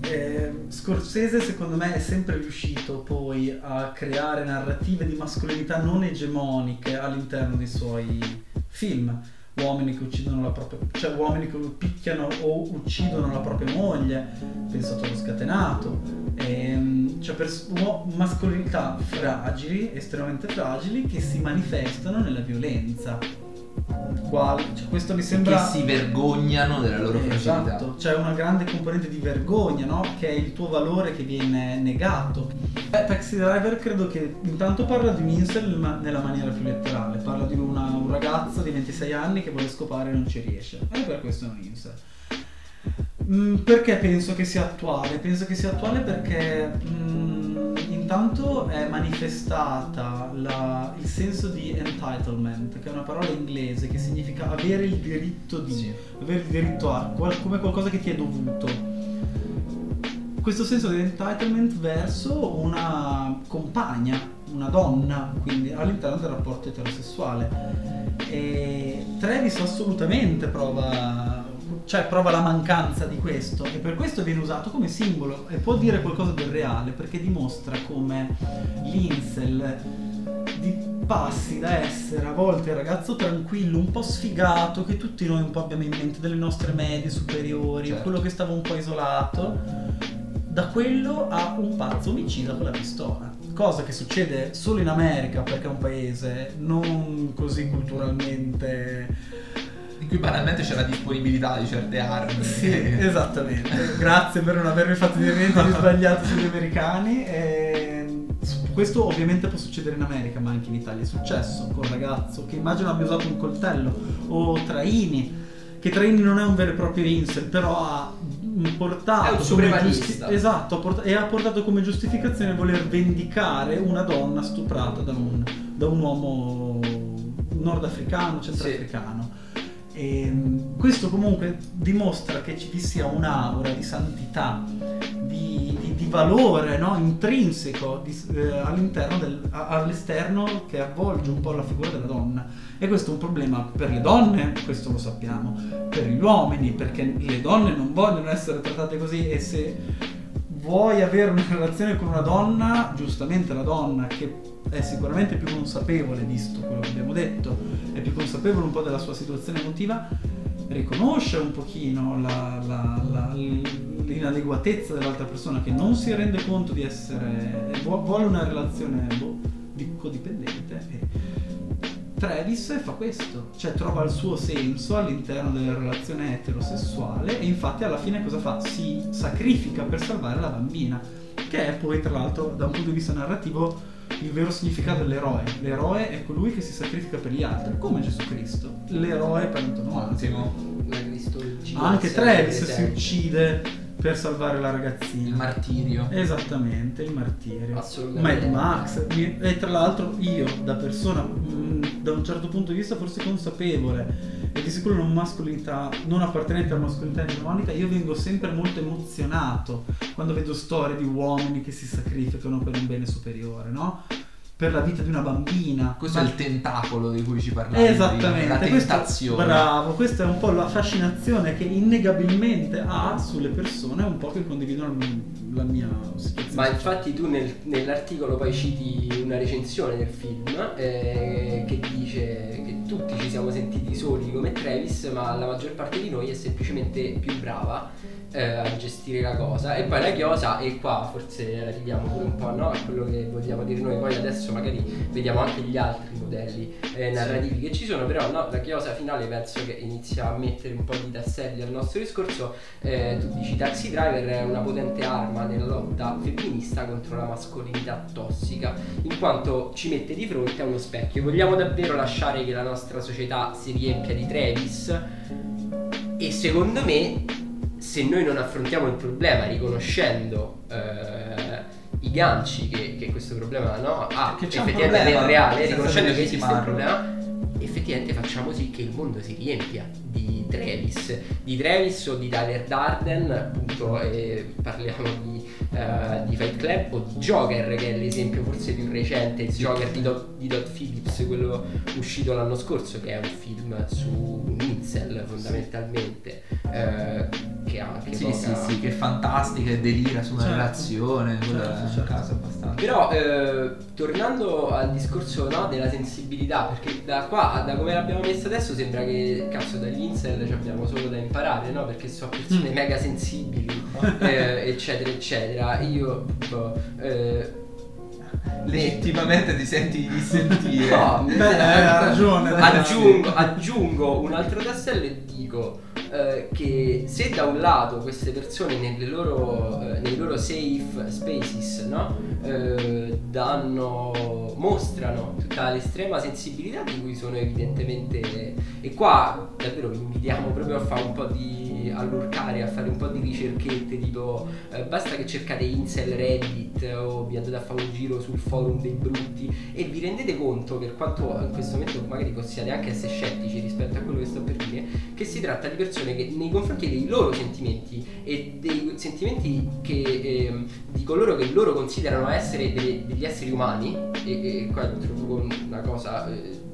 eh, Scorsese secondo me è sempre riuscito poi a creare narrative di mascolinità non egemoniche all'interno dei suoi film. Uomini che uccidono la propria, cioè uomini che picchiano o uccidono la propria moglie, penso a Toro Scatenato, Ehm, cioè pers- uo- mascolinità fragili, estremamente fragili, che si manifestano nella violenza. Quale, cioè, questo mi sembra... Che si vergognano della loro fragilità. Esatto, c'è una grande componente di vergogna, no? Che è il tuo valore che viene negato. Eh, Taxi Driver credo che intanto parla di un incel ma nella maniera più letterale, parla di una, un ragazzo di 26 anni che vuole scopare e non ci riesce. E per questo è un incel. Mm, perché penso che sia attuale? Penso che sia attuale perché mm, intanto è manifestata la- il senso di entitlement, che è una parola inglese che significa avere il diritto di, Sì. avere il diritto a, qual- come qualcosa che ti è dovuto. Questo senso di entitlement verso una compagna, una donna, quindi all'interno del rapporto eterosessuale. E Travis assolutamente prova, cioè prova la mancanza di questo e per questo viene usato come simbolo e può dire qualcosa del reale perché dimostra come l'insel di- passi da essere a volte il ragazzo tranquillo, un po' sfigato, che tutti noi un po' abbiamo in mente delle nostre medie superiori, Certo. quello che stava un po' isolato, da quello a un pazzo omicida con la pistola. Cosa che succede solo in America perché è un paese non così culturalmente In cui banalmente c'è la disponibilità di certe armi. sì, esattamente. Grazie per non avermi fatto dire niente di sbagliato sugli americani. E questo ovviamente può succedere in America, ma anche in Italia è successo con un ragazzo che immagino abbia usato un coltello o Traini. Che Traini non è un vero e proprio incel, però ha portato È un come suprematista. esatto, ha port- e ha portato come giustificazione voler vendicare una donna stuprata da un, da un uomo nordafricano, centroafricano. E mh, questo comunque dimostra che ci sia un'aura di santità, di, di- di valore no? intrinseco di- eh, all'interno del, all'esterno che avvolge un po' la figura della donna. E questo è un problema per le donne, questo lo sappiamo, per gli uomini, perché le donne non vogliono essere trattate così e se vuoi avere una relazione con una donna, giustamente la donna che è sicuramente più consapevole, visto quello che abbiamo detto, è più consapevole un po' della sua situazione emotiva, riconosce un pochino la- la- la- l'inadeguatezza dell'altra persona che non si rende conto di essere, vu- vuole una relazione boh, di codipendente e Travis fa questo, cioè trova il suo senso all'interno della relazione eterosessuale e infatti alla fine cosa fa? Si sacrifica per salvare la bambina, che è poi tra l'altro da un punto di vista narrativo il vero significato dell'eroe. L'eroe è colui che si sacrifica per gli altri, come Gesù Cristo, l'eroe per antonomasia. Anche Travis si uccide per salvare la ragazzina. Il martirio. Esattamente, il martirio. Assolutamente. Mad Max. E tra l'altro io, da persona, mh, da un certo punto di vista forse consapevole e di sicuro non mascolinità, non appartenente alla mascolinità egemonica, io vengo sempre molto emozionato quando vedo storie di uomini che si sacrificano per un bene superiore, no? Per la vita di una bambina. Questo Ma- è il tentacolo di cui ci parlavi. prima, Esattamente, La questo- tentazione. bravo, questa è un po' la fascinazione che innegabilmente ha sulle persone un po' che condividono la mia situazione. Ma infatti tu nel- nell'articolo poi citi una recensione del film eh, che dice che tutti ci siamo sentiti soli come Travis, ma la maggior parte di noi è semplicemente più brava eh, a gestire la cosa. E poi la chiosa, e qua forse arriviamo pure un po' no, a quello che vogliamo dire noi, poi adesso magari vediamo anche gli altri modelli eh, narrativi che ci sono, però no, la chiosa finale penso che inizia a mettere un po' di tasselli al nostro discorso. Eh, tu dici Taxi Driver è una potente arma nella lotta femminista contro la mascolinità tossica, in quanto ci mette di fronte a uno specchio. Vogliamo davvero lasciare che la nostra società si riempia di Travis? E secondo me, se noi non affrontiamo il problema riconoscendo eh, i ganci che, che questo problema no, ha Che effettivamente problema, nel reale, riconoscendo che esiste un problema, effettivamente facciamo sì che il mondo si riempia di Travis, di Travis o di Tyler Darden, appunto, e parliamo di, eh, di Fight Club o di Joker, che è l'esempio forse più recente, il Joker di, Todd- di Todd Phillips, quello uscito l'anno scorso, che è un film su un incel fondamentalmente, eh, che ha anche Sì, poca- sì, sì, che è fantastica e delira su una Certo. relazione. Certo, un certo. caso abbastanza. Però eh, tornando al discorso no, della sensibilità, perché da qua, da come l'abbiamo messa adesso, sembra che cazzo dagli incel ci abbiamo solo da imparare, no? Perché sono persone Mm. mega sensibili, eh, eccetera, eccetera. Io, eh, legittimamente ti senti di dissentire. No, Beh, ha ragione. aggiungo, aggiungo un altro tassello e dico eh, che se da un lato queste persone loro, eh, nei loro safe spaces no? Eh, danno, mostrano tutta l'estrema sensibilità di cui sono evidentemente e qua davvero vi invitiamo proprio a fare un po' di all'urcare, a fare un po' di ricerchette tipo eh, basta che cercate incel reddit o vi andate a fare un giro sul forum dei brutti e vi rendete conto per quanto in questo momento magari possiate anche essere scettici rispetto a quello che sto per dire che si tratta di persone che nei confronti dei loro sentimenti e dei sentimenti che, ehm, di coloro che loro considerano essere delle- degli esseri umani e, e qua introduco una cosa eh,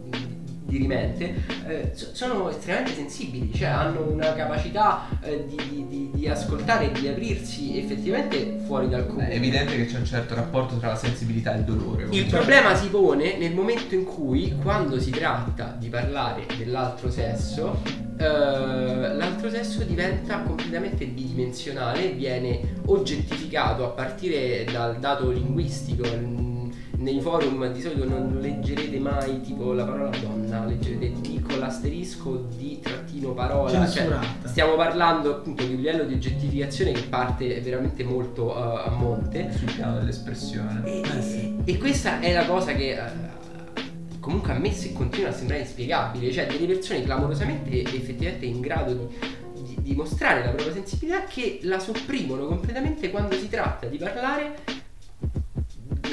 dirimente eh, so- sono estremamente sensibili cioè hanno una capacità eh, di, di- di- ascoltare e di aprirsi effettivamente fuori dal comune È evidente che c'è un certo rapporto tra la sensibilità e il dolore. il problema si pone nel momento in cui, quando si tratta di parlare dell'altro sesso, eh, l'altro sesso diventa completamente bidimensionale, viene oggettificato a partire dal dato linguistico. Nei forum di solito non leggerete mai tipo la parola donna, leggerete piccolo asterisco di trattino parola. cioè, stiamo parlando appunto di un livello di oggettificazione che parte veramente molto eh, a monte. sul piano dell'espressione. E, Eh sì. e questa è la cosa che eh, comunque a me se continua a sembrare inspiegabile, cioè delle persone clamorosamente e effettivamente in grado di, di- di mostrare la propria sensibilità che la sopprimono completamente quando si tratta di parlare.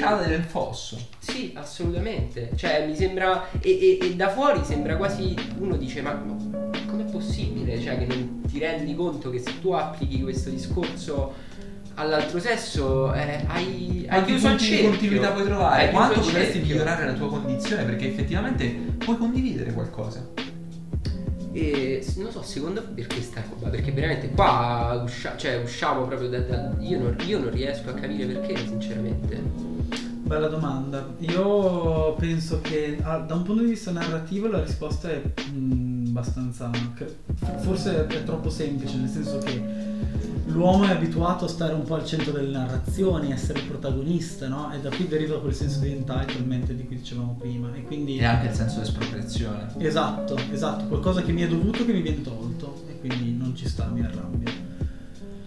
Cade nel fosso. Sì, assolutamente. Cioè, mi sembra. E, e- e da fuori sembra quasi. Uno dice: Ma com'è possibile? Cioè, che non ti rendi conto che se tu applichi questo discorso all'altro sesso eh, hai, hai chiuso il cerchio. continuità puoi trovare? Hai Quanto potresti cerchio. migliorare la tua condizione? Perché effettivamente puoi condividere qualcosa. E non so, secondo me perché sta roba? Perché veramente qua uscia- cioè, usciamo proprio da. da- io, non, io non riesco a capire perché, sinceramente. Bella domanda. Io penso che ah, da un punto di vista narrativo la risposta è mm, abbastanza. forse è troppo semplice, nel senso che l'uomo è abituato a stare un po' al centro delle narrazioni, essere il protagonista, no? E da qui deriva quel senso di entitlement di cui dicevamo prima. E quindi. E anche il senso di espropriazione. Esatto, esatto, qualcosa che mi è dovuto che mi viene tolto. E quindi non ci sta, mi arrabbio.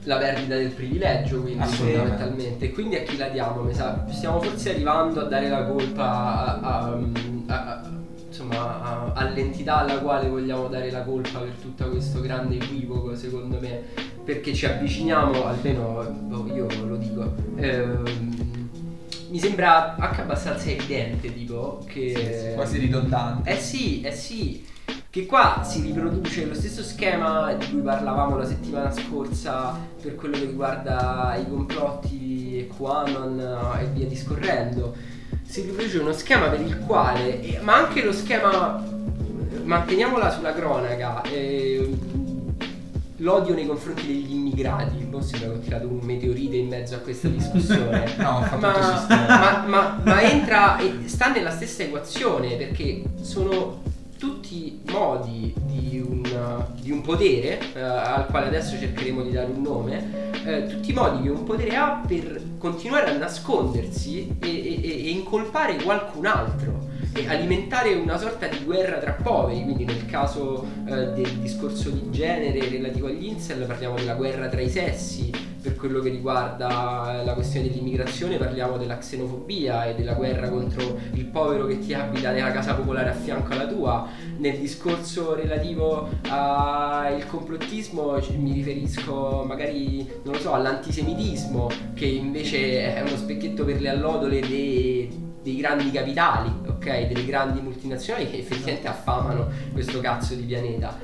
La perdita del privilegio, quindi fondamentalmente. Quindi a chi la diamo? Mi sa, stiamo forse arrivando a dare la colpa a- a- a- insomma, all'entità alla quale vogliamo dare la colpa per tutto questo grande equivoco, secondo me. Perché ci avviciniamo, almeno boh, io lo dico. ehm, mi sembra anche abbastanza evidente, tipo, che. Quasi ridondante. Eh sì, eh sì. Che qua si riproduce lo stesso schema di cui parlavamo la settimana scorsa per quello che riguarda i complotti e QAnon eh, e via discorrendo. Si riproduce uno schema per il quale, eh, ma anche lo schema, manteniamola sulla cronaca, eh, l'odio nei confronti degli immigrati. Boh, sembra che ho tirato un meteorite in mezzo a questa discussione. No, ma, ma, ma- ma entra e sta nella stessa equazione perché sono tutti modi di un, di un potere eh, al quale adesso cercheremo di dare un nome eh, tutti i modi che un potere ha per continuare a nascondersi e- e- e incolpare qualcun altro e alimentare una sorta di guerra tra poveri, quindi nel caso eh, del discorso di genere relativo agli incel parliamo della guerra tra i sessi, per quello che riguarda la questione dell'immigrazione parliamo della xenofobia e della guerra contro il povero che ti abita nella casa popolare a fianco alla tua, nel discorso relativo al complottismo mi riferisco magari, non lo so, all'antisemitismo che invece è uno specchietto per le allodole dei dei grandi capitali, ok? Delle grandi multinazionali che effettivamente affamano questo cazzo di pianeta.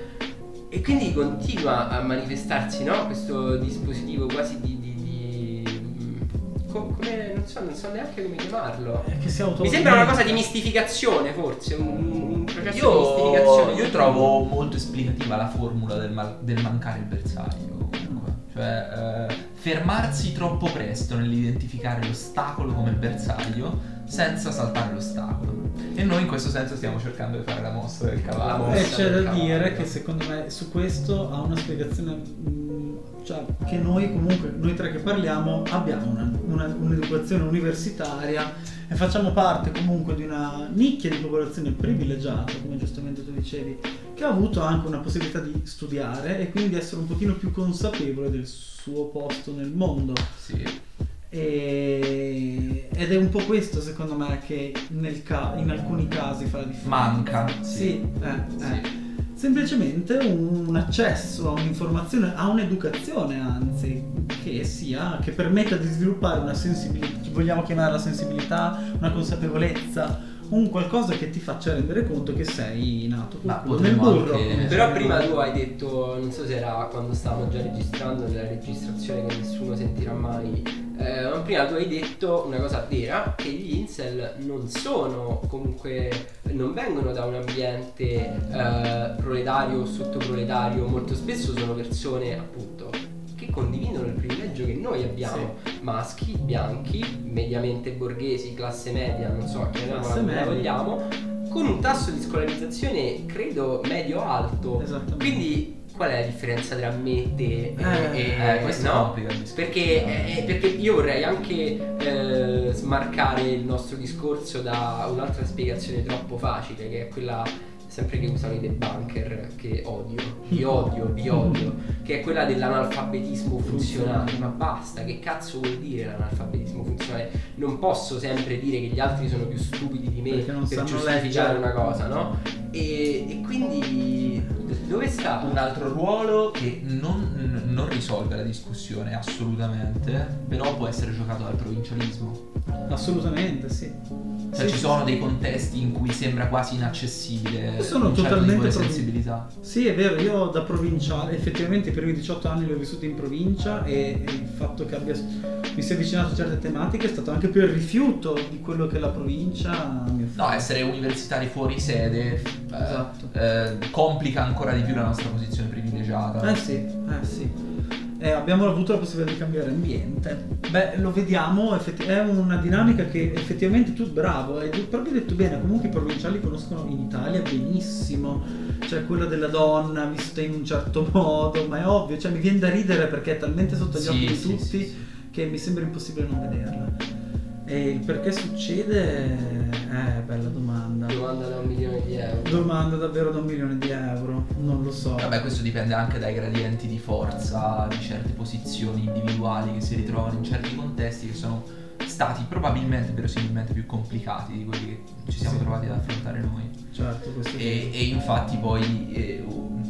E quindi continua a manifestarsi, no? Questo dispositivo quasi di. di, di- mm, co- come. Non so, non so neanche come chiamarlo. È che si auto Mi sembra una cosa di mistificazione, forse, un, un processo di Io, mistificazione. io trovo molto esplicativa la formula del, mal- del mancare il bersaglio. Comunque. Cioè, eh, fermarsi troppo presto nell'identificare l'ostacolo come bersaglio senza saltare l'ostacolo. E noi in questo senso stiamo cercando di fare la mossa del cavallo. E c'è da cavallo. dire che secondo me su questo ha una spiegazione mm, Cioè, che noi comunque, noi tre che parliamo, abbiamo una- una- un'educazione universitaria e facciamo parte comunque di una nicchia di popolazione privilegiata, come giustamente tu dicevi, che ha avuto anche una possibilità di studiare e quindi essere un pochino più consapevole del suo posto nel mondo. Sì. E- ed è un po' questo secondo me che nel ca- in alcuni casi fa la differenza. Manca. Sì, eh, eh. Sì. Semplicemente un, un accesso a un'informazione, a un'educazione anzi, che sia, che permetta di sviluppare una sensibilità, vogliamo chiamarla sensibilità, una consapevolezza, un qualcosa che ti faccia rendere conto che sei nato nel burro. anche- Però prima tu hai detto, non so se era quando stavamo già registrando nella registrazione che nessuno sentirà mai, eh, ma prima tu hai detto una cosa vera, che gli incel non sono comunque, non vengono da un ambiente eh, proletario o sottoproletario, molto spesso sono persone appunto condividono il privilegio che noi abbiamo, maschi, bianchi, mediamente borghesi, classe media, non so, chiamiamola come vogliamo, con un tasso di scolarizzazione credo medio-alto. Esattamente. Quindi qual è la differenza tra me e te? e- Eh, e- eh, questo no? Perché, eh, perché io vorrei anche eh, smarcare il nostro discorso da un'altra spiegazione troppo facile, che è quella sempre che usano i debunker, che odio, vi odio, vi odio, che è quella dell'analfabetismo funzionale. Ma basta, che cazzo vuol dire l'analfabetismo funzionale? Non posso sempre dire che gli altri sono più stupidi di me per giustificare leggere. una cosa, no? E, e quindi dove sta un altro ruolo che non, non risolve la discussione assolutamente, però può essere giocato dal provincialismo. Assolutamente, sì. Cioè Sì, ci sono dei contesti in cui sembra quasi inaccessibile Sono un certo totalmente provin- sensibilità. Sì, è vero, io da provinciale, effettivamente i primi 18 anni li ho vissuti in provincia e, e il fatto che abbia, mi sia avvicinato a certe tematiche è stato anche per il rifiuto di quello che la provincia mi offre. No, essere universitari fuori sede eh, Esatto. eh, complica ancora di più la nostra posizione privilegiata. Eh sì, eh sì. Eh, abbiamo avuto la possibilità di cambiare ambiente. Beh, lo vediamo, effetti- è una dinamica che effettivamente tu, bravo, hai proprio detto bene, comunque i provinciali conoscono in Italia benissimo, cioè quella della donna vista in un certo modo, ma è ovvio, cioè mi viene da ridere perché è talmente sotto gli Sì, occhi di sì, tutti sì. che mi sembra impossibile non vederla. E il perché succede? Eh, bella domanda. domanda da un milione di euro? Domanda davvero da un milione di euro, non lo so. Vabbè, questo dipende anche dai gradienti di forza di certe posizioni individuali che si ritrovano in certi contesti che sono stati probabilmente, verosimilmente più complicati di quelli che ci siamo Sì. trovati ad affrontare noi. Certo, E, e infatti poi, eh,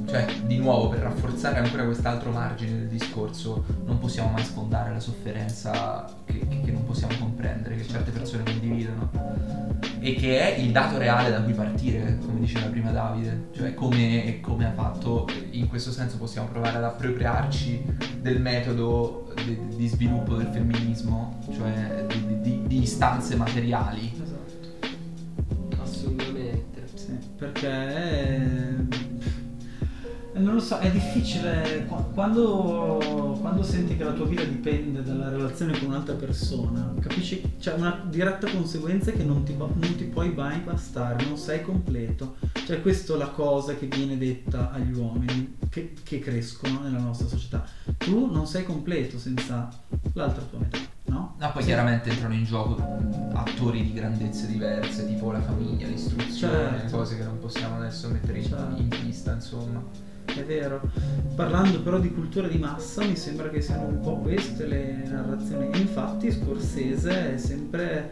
cioè, di nuovo, per rafforzare ancora quest'altro margine del discorso, non possiamo mai sfondare la sofferenza che, che- non possiamo comprendere, che certe persone condividono. E che è il dato reale da cui partire, come diceva prima Davide. Cioè, come, come ha fatto, in questo senso possiamo provare ad appropriarci del metodo di, di sviluppo del femminismo, cioè di, di- di- di istanze materiali. Esatto. Sì, perché eh, non lo so, è difficile qua- quando, quando senti che la tua vita dipende dalla relazione con un'altra persona, capisci? C'è una diretta conseguenza che non ti, non ti puoi mai bastare, non sei completo. Cioè, questa è la cosa che viene detta agli uomini che, che crescono nella nostra società. Tu non sei completo senza l'altra tua metà, no? Poi Sì. chiaramente entrano in gioco attori di grandezze diverse, tipo la famiglia, l'istruzione, Certo. cose che non possiamo adesso mettere in, Certo. in pista, insomma. È vero. Parlando però di cultura di massa, mi sembra che siano un po' queste le narrazioni. Infatti Scorsese è sempre,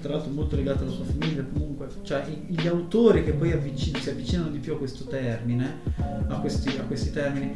tra l'altro molto legato alla sua famiglia comunque, cioè gli autori che poi avvici- si avvicinano di più a questo termine, a questi, a questi termini,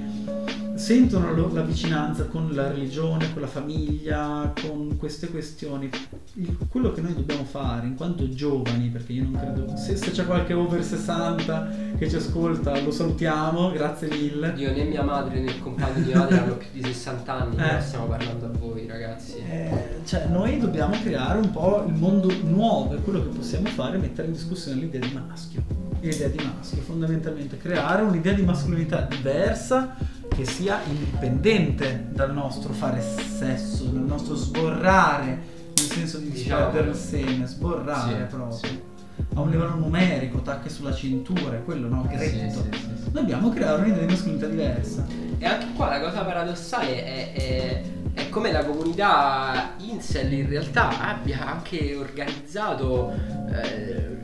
sentono lo- la vicinanza con la religione, con la famiglia, con queste questioni. Il- quello che noi dobbiamo fare in quanto giovani, perché io non credo, se, se c'è qualche over 60 che ci ascolta, lo salutiamo, grazie mille. Io né mia madre né il compagno di mia madre hanno più di 60 anni, Eh. stiamo parlando a voi ragazzi. Eh, cioè, noi dobbiamo creare un po' il mondo nuovo e quello che possiamo fare è mettere in discussione l'idea di maschio. L'idea di maschio, fondamentalmente creare un'idea di mascolinità diversa che sia indipendente dal nostro fare sesso, dal nostro sborrare, nel senso di Diciamo. il seme, sborrare Sì, proprio. sì. A un livello numerico, tacche sulla cintura, è quello no, gretto. sì, sì. Dobbiamo creare un'idea di mascolinità diversa. E anche qua la cosa paradossale è, è, è come la comunità Incel in realtà abbia anche organizzato eh,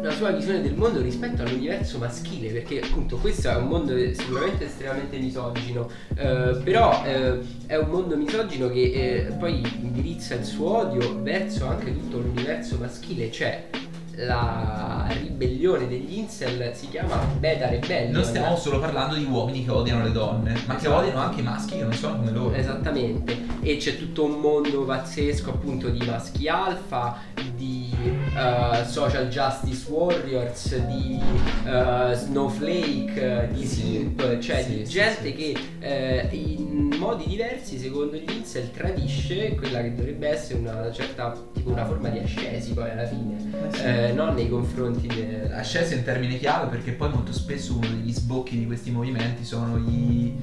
la sua visione del mondo rispetto all'universo maschile, perché appunto questo è un mondo sicuramente estremamente misogino, eh, però eh, è un mondo misogino che eh, poi indirizza il suo odio verso anche tutto l'universo maschile, cioè la ribellione degli incel si chiama Beta Rebellion. Non stiamo solo parlando di uomini che odiano le donne, ma che Esatto. odiano anche i maschi che non sono come loro. Esattamente, e c'è tutto un mondo pazzesco appunto di maschi alfa, di eh, social justice warriors, di eh, snowflake, di Sì, simp, cioè sì, di sì, gente sì. che eh, in modi diversi secondo gli incel tradisce quella che dovrebbe essere una certa tipo una forma di ascesi poi alla fine, Eh sì. eh, non nei confronti del... Ascesi è un termine chiave perché poi molto spesso uno degli sbocchi di questi movimenti sono i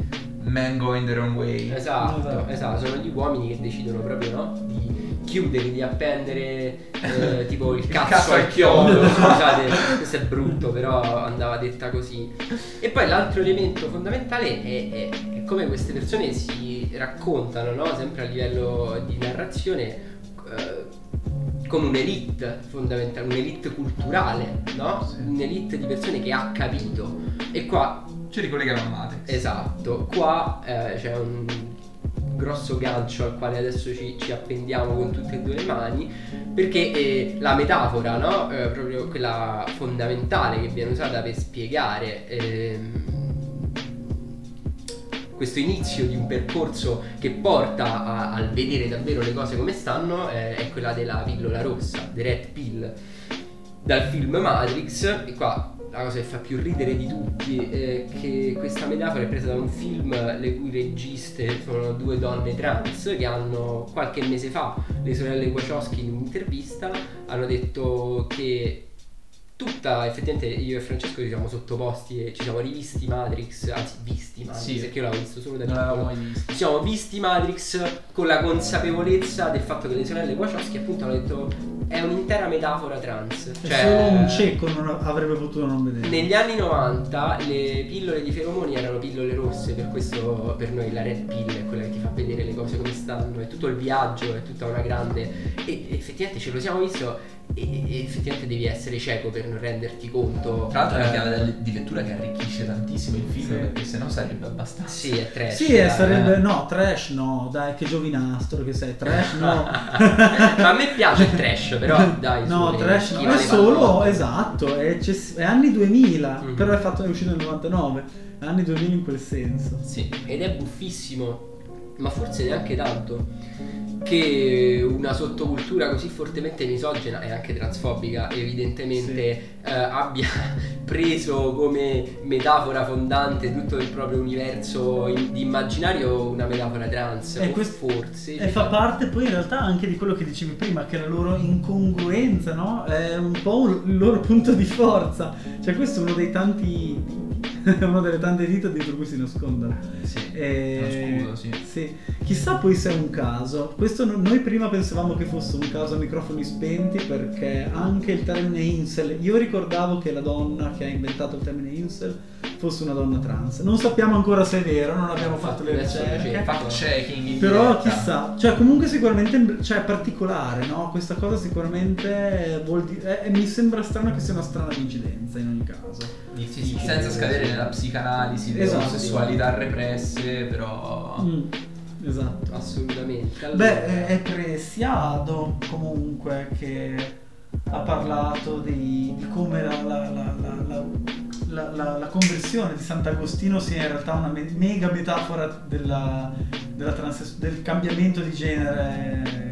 men going the wrong way. Esatto, Esatto. esatto, sono gli uomini che decidono proprio no? di chiudere, di appendere eh, tipo il Il cazzo, cazzo al chiodo. scusate, questo è brutto, però andava detta così. E poi l'altro elemento fondamentale è, è- è come queste persone si raccontano, no? sempre a livello di narrazione, eh, come un'elite fondamentale, un'elite culturale, no? Sì. Un'elite di persone che ha capito. E qua Ci ricolleghiamo a Matrix. Esatto, qua eh, c'è un grosso gancio al quale adesso ci, ci appendiamo con tutte e due le mani perché eh, la metafora, no? Eh, proprio quella fondamentale che viene usata per spiegare ehm, questo inizio di un percorso che porta a- al vedere davvero le cose come stanno eh, è quella della pillola rossa, The Red Pill dal film Matrix e qua la cosa che fa più ridere di tutti è che questa metafora è presa da un film le cui registe sono due donne trans che hanno qualche mese fa le sorelle Wachowski in un'intervista hanno detto che tutta effettivamente io e Francesco ci siamo sottoposti e ci siamo rivisti Matrix anzi visti Matrix Sì. perché io l'avevo visto solo da piccolo visto. ci siamo visti Matrix con la consapevolezza del fatto che le sorelle Wachowski appunto hanno detto è un'intera metafora trans. Cioè, solo un cieco non avrebbe potuto non vedere. negli anni 90 le pillole di feromoni erano pillole rosse, per questo per noi la red pill è quella che ti fa vedere le cose come stanno, è tutto il viaggio, è tutta una grande... E effettivamente ce lo siamo visto e, e effettivamente devi essere cieco per non renderti conto. Tra l'altro è una eh, chiave di lettura che arricchisce tantissimo il film Sì. perché sennò sarebbe abbastanza. Sì, è trash. Sì, eh, dai, sarebbe. eh. No, trash no, dai, che giovinastro che sei. Trash no. Ma a me piace il trash, però dai. No, su, trash no, è solo, esatto, è, eccess- è anni 2000, Mhm. però è, fatto, è uscito nel 99, è anni 2000 in quel senso. Sì. Ed è buffissimo, ma forse neanche tanto, che una sottocultura così fortemente misogena e anche transfobica evidentemente eh, abbia preso come metafora fondante tutto il proprio universo in- di immaginario una metafora trans. E quest- forse. E fa parte poi in realtà anche di quello che dicevi prima, che la loro incongruenza, no? È un po' un- il loro punto di forza. Cioè questo è uno dei tanti... una delle tante dita dietro cui si nascondono. Sì. E- Uno scudo, sì. Chissà poi se è un caso. Questo no- noi prima pensavamo che fosse un caso a microfoni spenti perché anche il termine incel. Io ricordavo che la donna che ha inventato il termine incel fosse una donna trans. Non sappiamo ancora se è vero, non abbiamo fatto le ricerche. Fact checking in Però diretta. chissà, cioè comunque sicuramente cioè, è particolare, no? Questa cosa sicuramente vuol dire... eh, mi sembra strano che sia una strana coincidenza in ogni caso. Sì, sì, senza scadere nella psicanalisi delle Esatto. omosessualità represse, però. Mm, esatto. Assolutamente. Allora, Beh, è- è Presiado comunque che ha parlato di, di come la, la- la- la- la- la- la- conversione di Sant'Agostino sia in realtà una me- mega metafora della- della transes- del cambiamento di genere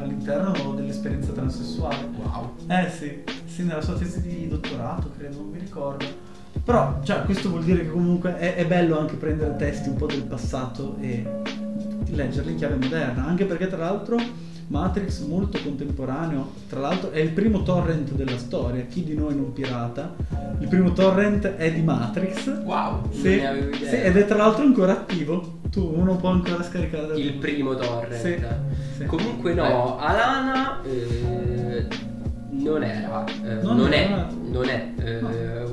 all'interno dell'esperienza transessuale. Wow. Eh sì, sì, nella sua tesi di dottorato, credo, non mi ricordo. Però, cioè, questo vuol dire che comunque è, è bello anche prendere testi un po' del passato e leggerli in chiave moderna, anche perché tra l'altro Matrix molto contemporaneo, tra l'altro è il primo torrent della storia, chi di noi non pirata, il primo torrent è di Matrix, Wow. sì, ne avevo idea. sì, ed è tra l'altro ancora attivo, tu uno può ancora scaricare il primo torrent. Sì, sì. Comunque no, Alana eh, non era, eh, Non non, era. è, non è eh, No.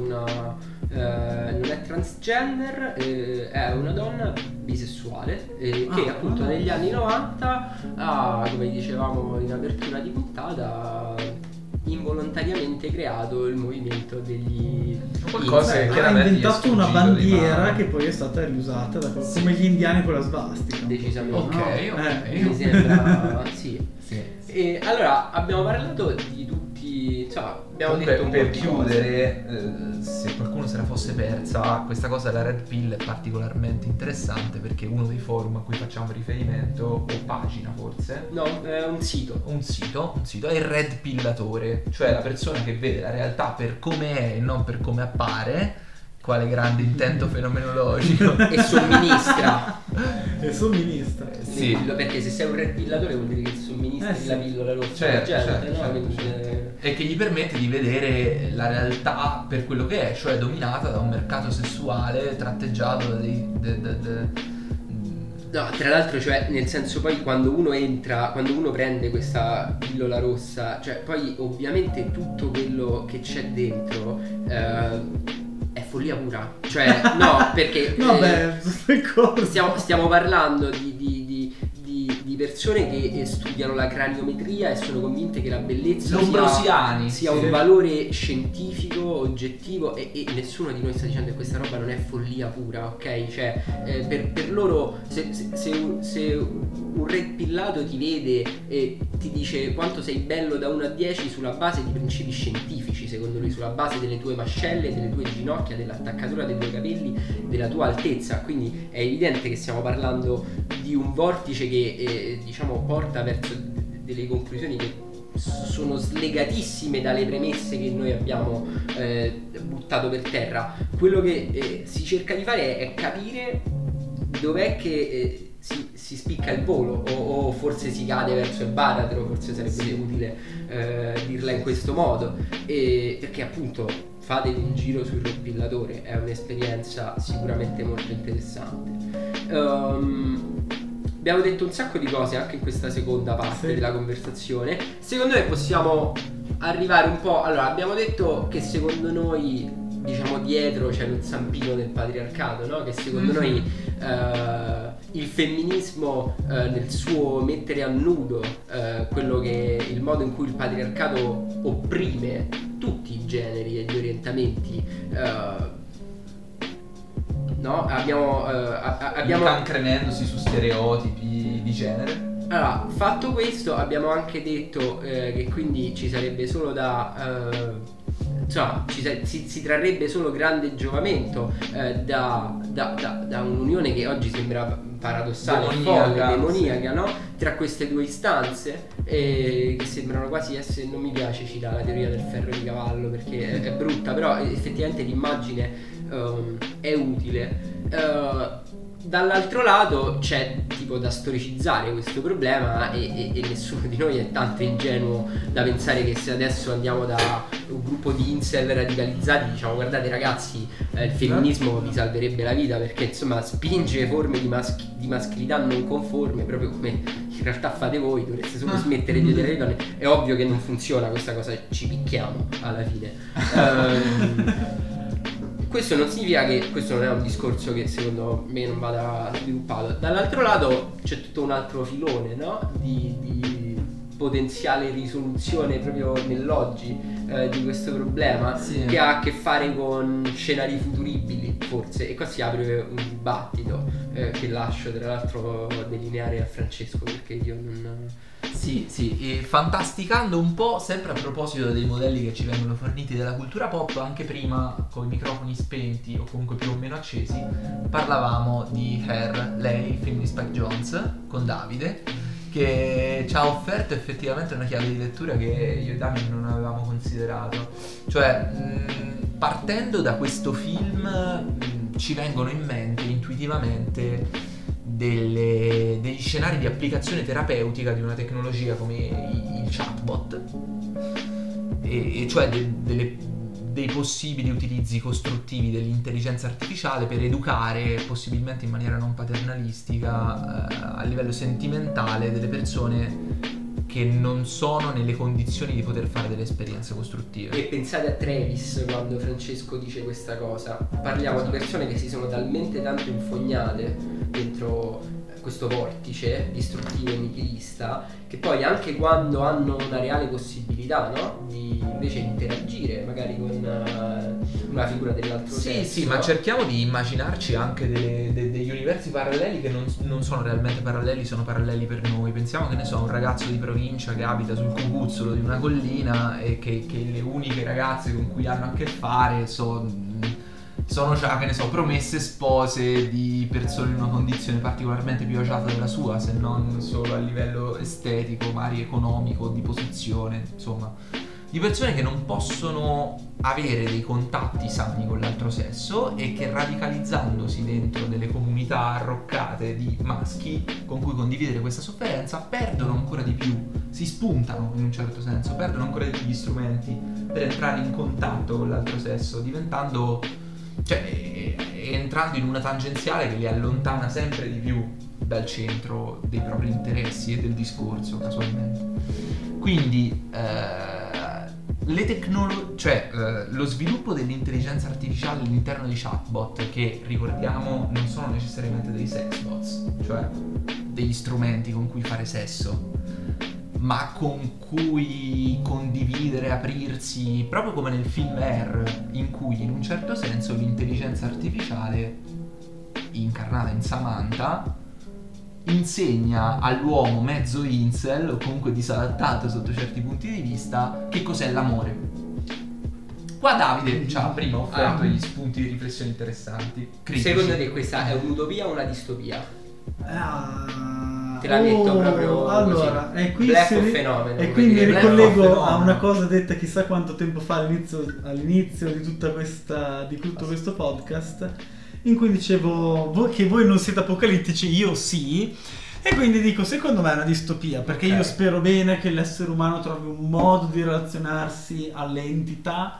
una eh, non è transgender, eh, è una donna bisessuale eh, che Ah, appunto ah. negli anni 90 ha, come dicevamo in apertura di puntata, involontariamente creato il movimento degli Qualcosa che ha inventato una bandiera che poi è stata riusata da Sì. come gli indiani con la svastica. decisamente. Ok, No, ok. eh, Mi sembra sì. Sì. E allora abbiamo parlato di tutti, insomma, abbiamo Comunque, detto per cose. chiudere, eh, se qualcuno se la fosse persa, questa cosa della Red Pill è particolarmente interessante perché uno dei forum a cui facciamo riferimento, o pagina forse, No, è un sito. un sito, un sito è il Red Pillatore, cioè la persona che vede la realtà per come è e non per come appare. Quale grande intento fenomenologico. e somministra E somministra. le Sì. pillole, perché se sei un red pillatore vuol dire che somministri Eh, sì. la pillola rossa Certo, gente, certo, no? certo, Quindi, certo. eh, e che gli permette di vedere la realtà per quello che è, cioè dominata da un mercato sessuale tratteggiato da dei... de- de- de- No, tra l'altro, cioè, nel senso poi quando uno entra, quando uno prende questa pillola rossa, cioè poi ovviamente tutto quello che c'è dentro eh, follia pura. Cioè, no, perché No, eh, beh, sono d'accordo. stiamo, stiamo parlando di, di- di- di- di persone che eh, studiano la craniometria e sono convinte che la bellezza sia, sia un valore scientifico, oggettivo e, e nessuno di noi sta dicendo che questa roba non è follia pura, ok? Cioè, eh, per, per loro, se, se- se un- se un red pillato ti vede e ti dice quanto sei bello da 1 a 10 sulla base di principi scientifici, secondo lui, sulla base delle tue mascelle, delle tue ginocchia, dell'attaccatura dei tuoi capelli, della tua altezza. Quindi è evidente che stiamo parlando di un vortice che eh, diciamo porta verso delle conclusioni che sono slegatissime dalle premesse che noi abbiamo eh, buttato per terra. Quello che eh, si cerca di fare è, è capire dov'è che eh, si, spicca il volo o, o forse si cade verso il baratro, forse sarebbe utile eh, dirla in questo modo, E- perché appunto fatevi un giro sul repillatore, è un'esperienza sicuramente molto interessante. Ehm, abbiamo detto un sacco di cose anche in questa seconda parte Sì. della conversazione. Secondo me possiamo arrivare un po'. Allora, abbiamo detto che secondo noi, diciamo, dietro c'è lo zampino del patriarcato, no? Che secondo Mhm. noi eh, il femminismo eh, nel suo mettere a nudo eh, quello che il modo in cui il patriarcato opprime tutti i generi e gli orientamenti. no? Abbiamo, a- abbiamo incancrenendosi su stereotipi di genere. allora, fatto questo, abbiamo anche detto che quindi ci sarebbe solo da. Insomma, ci si, si trarrebbe solo grande giovamento eh, da, da- da- da un'unione che oggi sembra paradossale, Demoniaca, folle, demoniaca, no? Tra queste due istanze eh, che sembrano quasi essere. Non mi piace citare la teoria del ferro di cavallo perché è, è brutta, però effettivamente l'immagine ehm, è utile. Eh, Dall'altro lato c'è tipo da storicizzare questo problema e, e- e nessuno di noi è tanto ingenuo da pensare che se adesso andiamo da un gruppo di incel radicalizzati diciamo guardate ragazzi eh, il femminismo vi salverebbe la vita perché insomma spinge forme di, maschi- di maschilità non conforme proprio come in realtà fate voi dovreste solo smettere di odiare le donne. È ovvio che non funziona questa cosa ci picchiamo alla fine. Ehm, questo non significa che questo non è un discorso che secondo me non vada sviluppato. Dall'altro lato c'è tutto un altro filone no? di, di potenziale risoluzione proprio nell'oggi eh, di questo problema Sì. che ha a che fare con scenari futuribili forse e qua si apre un dibattito eh, che lascio tra l'altro delineare a Francesco perché io non... Sì, sì, e fantasticando un po', sempre a proposito dei modelli che ci vengono forniti dalla cultura pop, anche prima con i microfoni spenti o comunque più o meno accesi, parlavamo di Her, lei, il film di Spike Jones, con Davide, che ci ha offerto effettivamente una chiave di lettura che io e Damien non avevamo considerato. Cioè, mh, partendo da questo film, mh, ci vengono in mente intuitivamente delle- degli scenari di applicazione terapeutica di una tecnologia come il chatbot, e, e cioè de- delle- dei possibili utilizzi costruttivi dell'intelligenza artificiale per educare, possibilmente in maniera non paternalistica, eh, a livello sentimentale, delle persone che non sono nelle condizioni di poter fare delle esperienze costruttive. E pensate a Travis quando Francesco dice questa cosa. Parliamo di persone che si sono talmente tanto infognate dentro questo vortice distruttivo e nichilista che poi anche quando hanno una reale possibilità no? di invece interagire magari con uh, una figura dell'altro sì, sesso Sì, ma cerchiamo di immaginarci anche delle, de, degli universi paralleli che non, non, sono realmente paralleli, sono paralleli per noi. Pensiamo che ne so, un ragazzo di provincia che abita sul cucuzzolo di una collina e che, che le uniche ragazze con cui hanno a che fare sono sono già, che ne so, promesse spose di persone in una condizione particolarmente più agiata della sua, se non solo a livello estetico, magari economico, di posizione, insomma, di persone che non possono avere dei contatti sani con l'altro sesso e che radicalizzandosi dentro delle comunità arroccate di maschi con cui condividere questa sofferenza perdono ancora di più, si spuntano in un certo senso, perdono ancora di più gli strumenti per entrare in contatto con l'altro sesso, diventando cioè entrando in una tangenziale che li allontana sempre di più dal centro dei propri interessi e del discorso casualmente. Quindi eh, le tecnologie, cioè eh, lo sviluppo dell'intelligenza artificiale all'interno di chatbot, che ricordiamo non sono necessariamente dei sexbots, cioè degli strumenti con cui fare sesso, ma con cui condividere, aprirsi, proprio come nel film Air, in cui in un certo senso l'intelligenza artificiale, incarnata in Samantha, insegna all'uomo mezzo incel o comunque disadattato sotto certi punti di vista che cos'è l'amore. Qua Davide ci ha prima offerto Ah. degli spunti di riflessione interessanti. critici. secondo te questa è un'utopia o una distopia? Ah, Te l'ha detto proprio Allora, così. e qui, Black ri- fenomeno, e qui mi ricollego a una cosa detta chissà quanto tempo fa all'inizio, all'inizio di, tutta questa, di tutto questo podcast, in cui dicevo che voi non siete apocalittici, io sì. E quindi dico, secondo me è una distopia, perché Ok. io spero bene che l'essere umano trovi un modo di relazionarsi alle entità,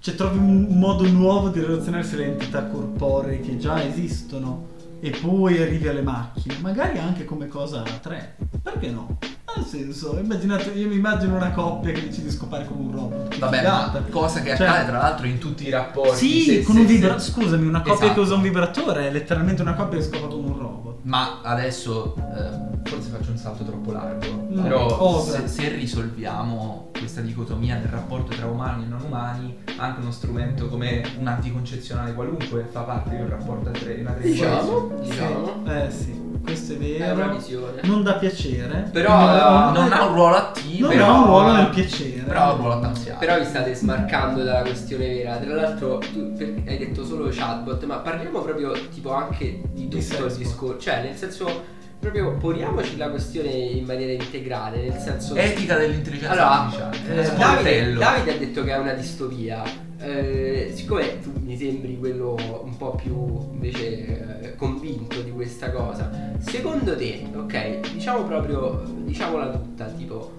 cioè trovi un modo nuovo di relazionarsi alle entità corporee che già esistono e poi arrivi alle macchine, magari anche come cosa a tre. Perché no? Nel senso, immaginate, io mi immagino una coppia che decide di scopare come un robot. Vabbè, figata. ma cosa che Cioè- accade tra l'altro in tutti i rapporti. Sì, se- con se- un vibratore. Scusami, una coppia Esatto. che usa un vibratore è letteralmente una coppia che scopa come un robot. Ma adesso eh, forse faccio un salto troppo largo. No, però cosa? se, se risolviamo questa dicotomia del rapporto tra umani e non umani, anche uno strumento come un anticoncezionale qualunque fa parte di un rapporto a tre. Una Diciamo, Sì. diciamo. Eh sì, questo è È vero. una visione. non dà piacere. Però, non, non ha un ruolo attivo, non però ha un ruolo nel piacere. Però ha un ruolo tanziale. Però vi state smarcando dalla questione vera. Tra l'altro, tu hai detto solo chatbot, ma parliamo proprio tipo anche di tutto il discorso. Cioè, nel senso, proprio poniamoci la questione in maniera integrale. Nel senso, Etica dell'intelligenza Allora, artificiale. eh, Davide. Davide ha detto che è una distopia. Eh, siccome tu mi sembri quello un po' più invece eh, convinto di questa cosa, secondo te, ok, diciamo proprio, diciamola tutta, tipo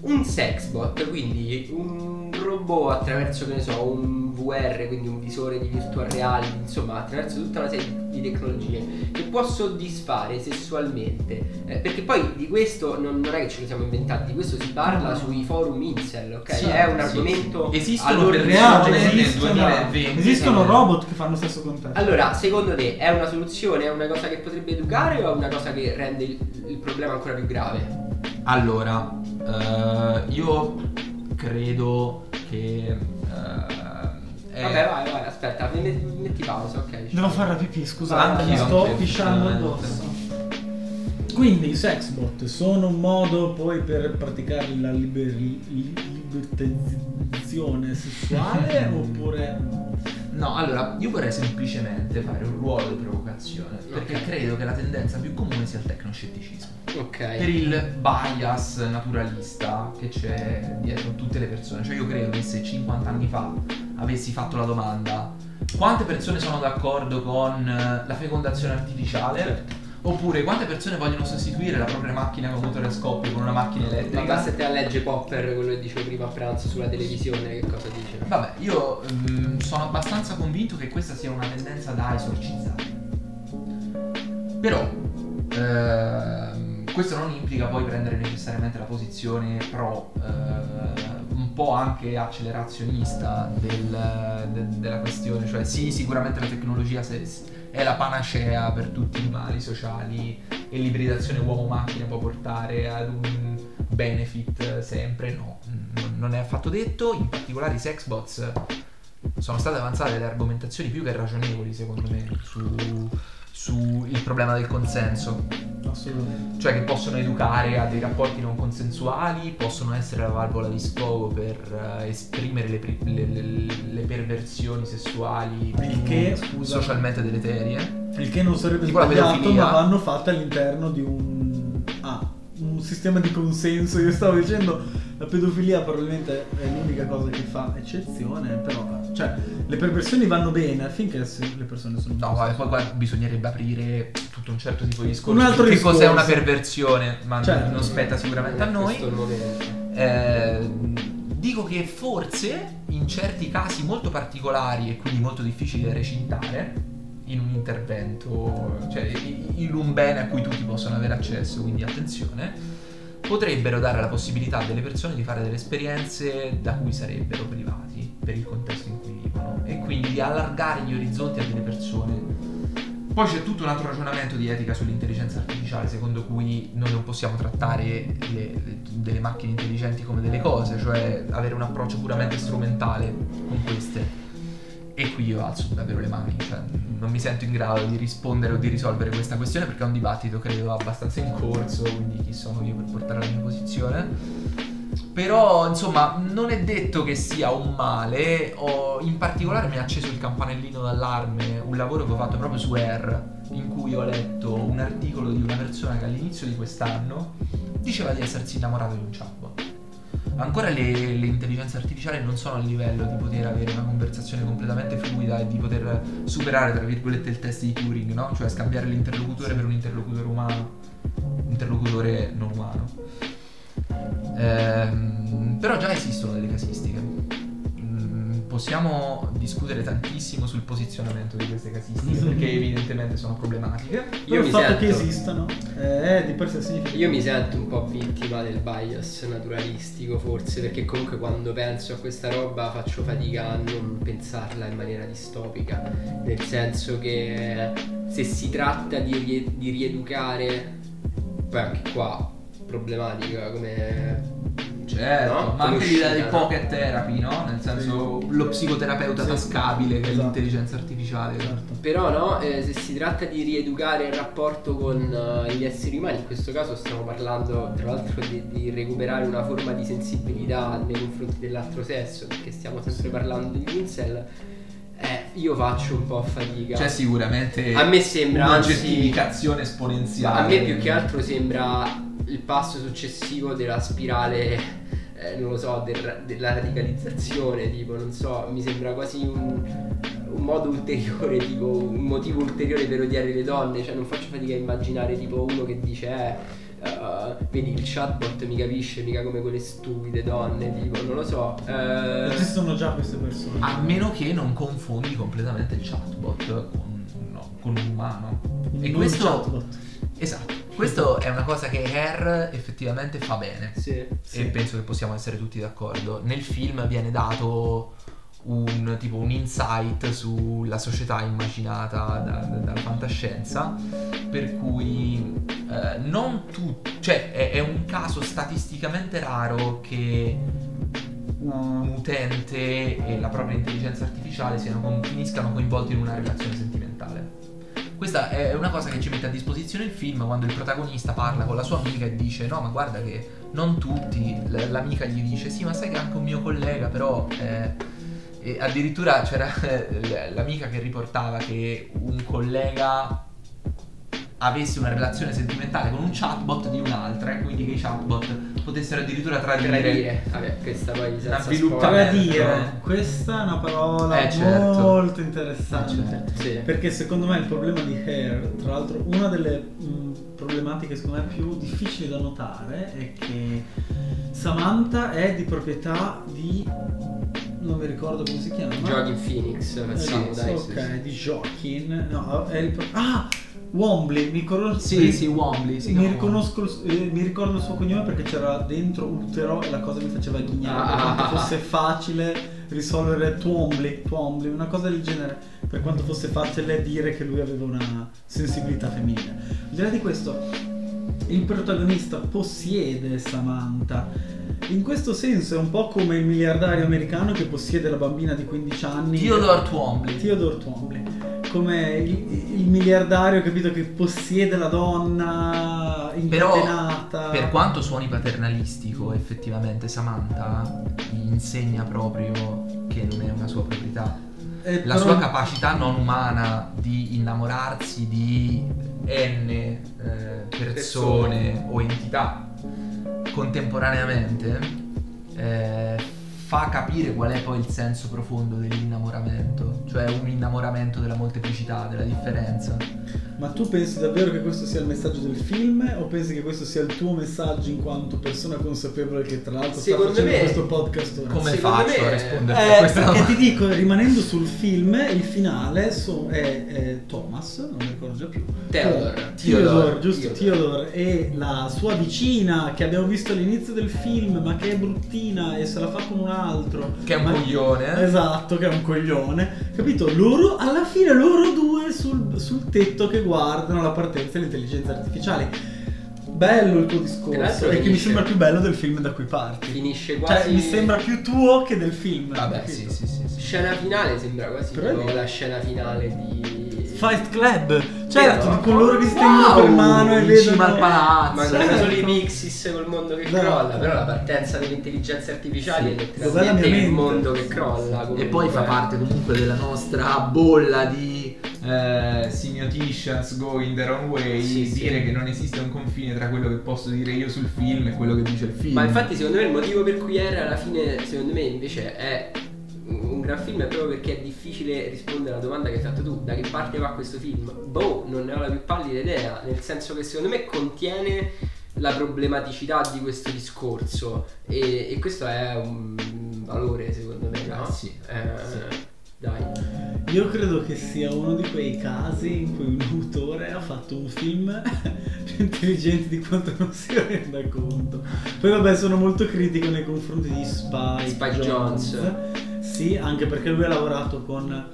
un sexbot, quindi un robot attraverso, che ne so, un VR, quindi un visore di virtual reality, insomma, attraverso tutta una serie di tecnologie che può soddisfare sessualmente. Eh, perché poi di questo non, non è che ce lo siamo inventati, di questo si parla No. sui forum incel, ok? Sì, è un sì, argomento sì. Esistono per reale, esistono, 2020. esistono Sì. robot che fanno sesso con te. Allora, secondo te è una soluzione, è una cosa che potrebbe educare o è una cosa che rende il, il problema ancora più grave? Allora, eh, io credo che... eh, Vabbè, vai, vai, aspetta, mi met- mi metti pausa, ok? Devo fare la pipì, scusate, Anch'io, mi sto pisciando effettivamente. addosso. Quindi i sexbot sono un modo poi per praticare la liber- li- libertizzazione sessuale oppure No, allora, io vorrei semplicemente fare un ruolo di provocazione, perché credo che la tendenza più comune sia il tecnoscetticismo. Ok. Per il bias naturalista che c'è dietro tutte le persone. Cioè io credo che se 50 anni fa avessi fatto la domanda quante persone sono d'accordo con la fecondazione artificiale? Certo. Oppure quante persone vogliono sostituire la propria macchina con motore a scoppio con una macchina Ma elettrica? basta te a legge Popper, quello che dicevo prima a pranzo sulla televisione, che cosa dice? Vabbè, io mm, sono abbastanza convinto che questa sia una tendenza da esorcizzare. Però, ehm, questo non implica poi prendere necessariamente la posizione pro, eh, un po' anche accelerazionista del- de- della questione, cioè sì, sicuramente la tecnologia se- è la panacea per tutti i mali sociali e l'ibridazione uomo-macchina può portare ad un benefit sempre, no, non è affatto detto, in particolare i sexbots sono state avanzate delle argomentazioni più che ragionevoli secondo me su, su il problema del consenso Assolutamente. cioè che possono educare a dei rapporti non consensuali, possono essere la valvola di sfogo per eh, esprimere le, pri- le- le- le perversioni sessuali Il che, scusa. socialmente deleterie. Il che non sarebbe sbagliato, ma vanno fatte all'interno di un. Ah, un sistema di consenso. Io stavo dicendo la pedofilia probabilmente è l'unica cosa che fa eccezione, però. Cioè, le perversioni vanno bene affinché le persone sono. No, vabbè, poi qua bisognerebbe aprire tutto un certo tipo di discorso. Un altro che discorso. cos'è una perversione, ma Certo. non spetta sicuramente a noi. Il momento. Eh, dico che forse in certi casi molto particolari e quindi molto difficili da recintare in un intervento, cioè in un bene a cui tutti possono avere accesso, quindi attenzione, potrebbero dare la possibilità delle persone di fare delle esperienze da cui sarebbero privati per il contesto in cui vivono e quindi di allargare gli orizzonti a delle persone. Poi c'è tutto un altro ragionamento di etica sull'intelligenza artificiale, secondo cui noi non possiamo trattare le- le- delle macchine intelligenti come delle cose, cioè avere un approccio puramente strumentale con queste. E qui io alzo davvero le mani, cioè non mi sento in grado di rispondere o di risolvere questa questione perché è un dibattito credo abbastanza in corso, quindi chi sono io per portare la mia posizione. Però, insomma, non è detto che sia un male. Ho- in particolare mi ha acceso il campanellino d'allarme un lavoro che ho fatto proprio su R, in cui ho letto un articolo di una persona che all'inizio di quest'anno diceva di essersi innamorato di un chatbot. Ancora le, le intelligenze artificiali non sono a livello di poter avere una conversazione completamente fluida e di poter superare, tra virgolette, il test di Turing, no? Cioè scambiare l'interlocutore per un interlocutore umano, interlocutore non umano. Ehm, però già esistono delle casistiche. Possiamo discutere tantissimo sul posizionamento di queste casistiche perché evidentemente sono problematiche. Io Io il mi fatto sento- che esistano eh, di per sé significa. Io mi sento un po' vittima del bias naturalistico forse perché comunque quando penso a questa roba faccio fatica a non pensarla in maniera distopica, nel senso che se si tratta di, rie- di rieducare, poi anche qua problematica come... Certo, no? ma anche l'idea no? pocket therapy, no? Nel senso lo psicoterapeuta Sì. tascabile che è Esatto. l'intelligenza artificiale. Certo. Però no, eh, se si tratta di rieducare il rapporto con eh, gli esseri umani, in questo caso stiamo parlando tra l'altro di, di recuperare una forma di sensibilità nei confronti dell'altro sesso, perché stiamo sempre parlando di incel, eh, io faccio un po' fatica. C'è sicuramente A me sembra, anzi- un'oggettificazione Ma esponenziale. a me più che altro sembra il passo successivo della spirale, eh, non lo so, del- della radicalizzazione, tipo, non so, mi sembra quasi un, un modo ulteriore, tipo un motivo ulteriore per odiare le donne, cioè non faccio fatica a immaginare tipo uno che dice, eh, eh, vedi il chatbot mi capisce mica come quelle stupide donne, tipo, non lo so. eh, Esistono già queste persone. A meno che non confondi completamente il chatbot con, no, con un umano. E Non questo... chatbot. Esatto. Questo è una cosa che Hair effettivamente fa bene. sì. Sì. E penso che possiamo essere tutti d'accordo. Nel film viene dato un tipo un insight sulla società immaginata da- da- dalla fantascienza. Per cui eh, non tutti. Cioè, è, è un caso statisticamente raro che un utente e la propria intelligenza artificiale siano finiscano coinvolti in una relazione sentimentale. Questa è una cosa che ci mette a disposizione il film quando il protagonista parla con la sua amica e dice no ma guarda che non tutti, l'amica gli dice sì ma sai che anche un mio collega però... eh", addirittura c'era l'amica che riportava che un collega avesse una relazione sentimentale con un chatbot di un'altra quindi che i chatbot potessero addirittura tradire. Tradire, vabbè, questa poi senza sviluppare- spoiler, Tradire, questa è una parola Eh, certo. molto interessante. Eh, certo. Sì. Perché secondo me il problema di Hair, tra l'altro una delle mh, problematiche secondo me più difficili da notare è che Samantha è di proprietà di... non mi ricordo come si chiama. Giochi in Phoenix, facciamo Esatto, dai. ok, di Joaquin. No, è il pro- Ah! Wombly, mi ricordo Sì, sì, Wombly. Si mi, eh, mi ricordo il suo cognome perché c'era dentro utero e la cosa mi faceva ghignare Ah. per quanto fosse facile risolvere Twombly, Twombly, una cosa del genere, per quanto fosse facile dire che lui aveva una sensibilità femminile. Al di là di questo, il protagonista possiede Samantha. In questo senso è un po' come il miliardario americano che possiede la bambina di 15 anni. Theodore Twombly. Theodore Twombly. Come il, il miliardario, capito, che possiede la donna Però, incatenata. per quanto suoni paternalistico, effettivamente Samantha gli insegna proprio che non è una sua proprietà. Eh, La però- sua capacità non umana di innamorarsi di n eh, persone o entità contemporaneamente eh, fa capire qual è poi il senso profondo dell'innamoramento, cioè un innamoramento della molteplicità, della differenza. Ma tu pensi davvero che questo sia il messaggio del film o pensi che questo sia il tuo messaggio in quanto persona consapevole che tra l'altro sta Secondo facendo me- questo podcast ora? Come Secondo faccio me- a rispondere a Eh, questa perché domanda? ti dico, rimanendo sul film, il finale so- è, è Thomas, non mi ricordo già più. Theodore. Theodore, Theodore, giusto, Theodore e la sua vicina che abbiamo visto all'inizio del film, ma che è bruttina e se la fa con un altro. Che è un Ma- coglione. eh? Esatto, che è un coglione. Capito? Loro, alla fine loro due sul, sul tetto che guardano la partenza dell'intelligenza artificiale. Bello il tuo discorso, e che mi sembra più bello del film da cui parti. Finisce quasi. Cioè, mi sembra più tuo che del film. Vabbè, sì, sì, sì. sì. Scena finale sembra quasi Però è tipo la scena finale di. Fight Club, certo, Vero? di coloro che si tengono per mano e in vedono cima al palazzo. Ma come sono i Pixis col mondo che Esatto. crolla, però la partenza delle intelligenze artificiali Sì. è letteralmente il mente? mondo che crolla. E comunque. poi fa parte comunque della nostra bolla di eh, semioticians going their own way, Sì, sì. dire che non esiste un confine tra quello che posso dire io sul film e quello che dice il film. Ma infatti secondo me il motivo per cui era alla fine, secondo me invece è un gran film è proprio perché è difficile rispondere alla domanda che hai fatto tu, da che parte va questo film? Boh, non ne ho la più pallida idea, nel senso che secondo me contiene la problematicità di questo discorso e, e questo è un valore secondo me, no? Eh, sì. Dai. Io credo che sia uno di quei casi in cui un autore ha fatto un film più intelligente di quanto non si renda conto. Poi vabbè sono molto critico nei confronti di Spike, Spike Jonze. Sì, anche perché lui ha lavorato con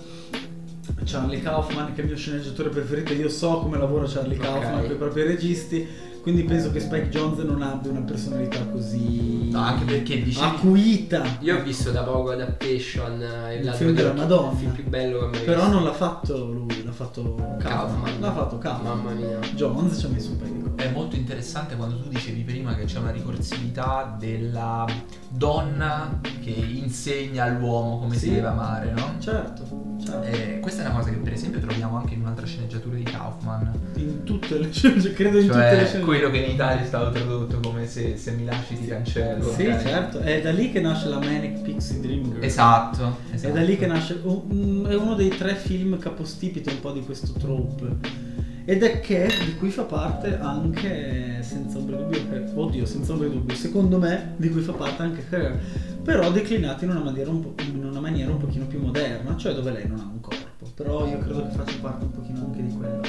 Charlie Kaufman che è il mio sceneggiatore preferito. Io so come lavora Charlie Ok. Kaufman con i propri registi, quindi penso che Spike Jonze non abbia una personalità così No, anche perché dicevi- acuita. Io ho visto da poco Adaptation, eh, il Il film della del- Madonna. il film più bello che mai Però visto. non l'ha fatto lui, l'ha fatto Kaufman. L'ha fatto Kaufman. Mamma mia. Jones ci ha messo un paio di cose. È molto interessante quando tu dicevi prima che c'è una ricorsività della donna che insegna all'uomo come si Sì. deve amare, no? Certo, certo. Eh, questa è una cosa che per esempio troviamo anche in un'altra sceneggiatura di Kaufman, In tutte le scene, credo in tutte le cioè scene. Quello che in Italia è stato tradotto come se, se mi lasci ti cancello. Sì, ok? certo. È da lì che nasce la Manic Pixie Dream Girl. Esatto, È esatto. da lì che nasce. un- è uno dei tre film capostipite un po' di questo trope. Ed è che di cui fa parte anche senza ombra di dubbio. Oddio, senza ombra di dubbio. Secondo me, di cui fa parte anche Her. Però declinati in una maniera un, po', in una maniera un pochino più moderna, cioè dove lei non ha un corpo. Però io credo che faccia parte un pochino anche di quello.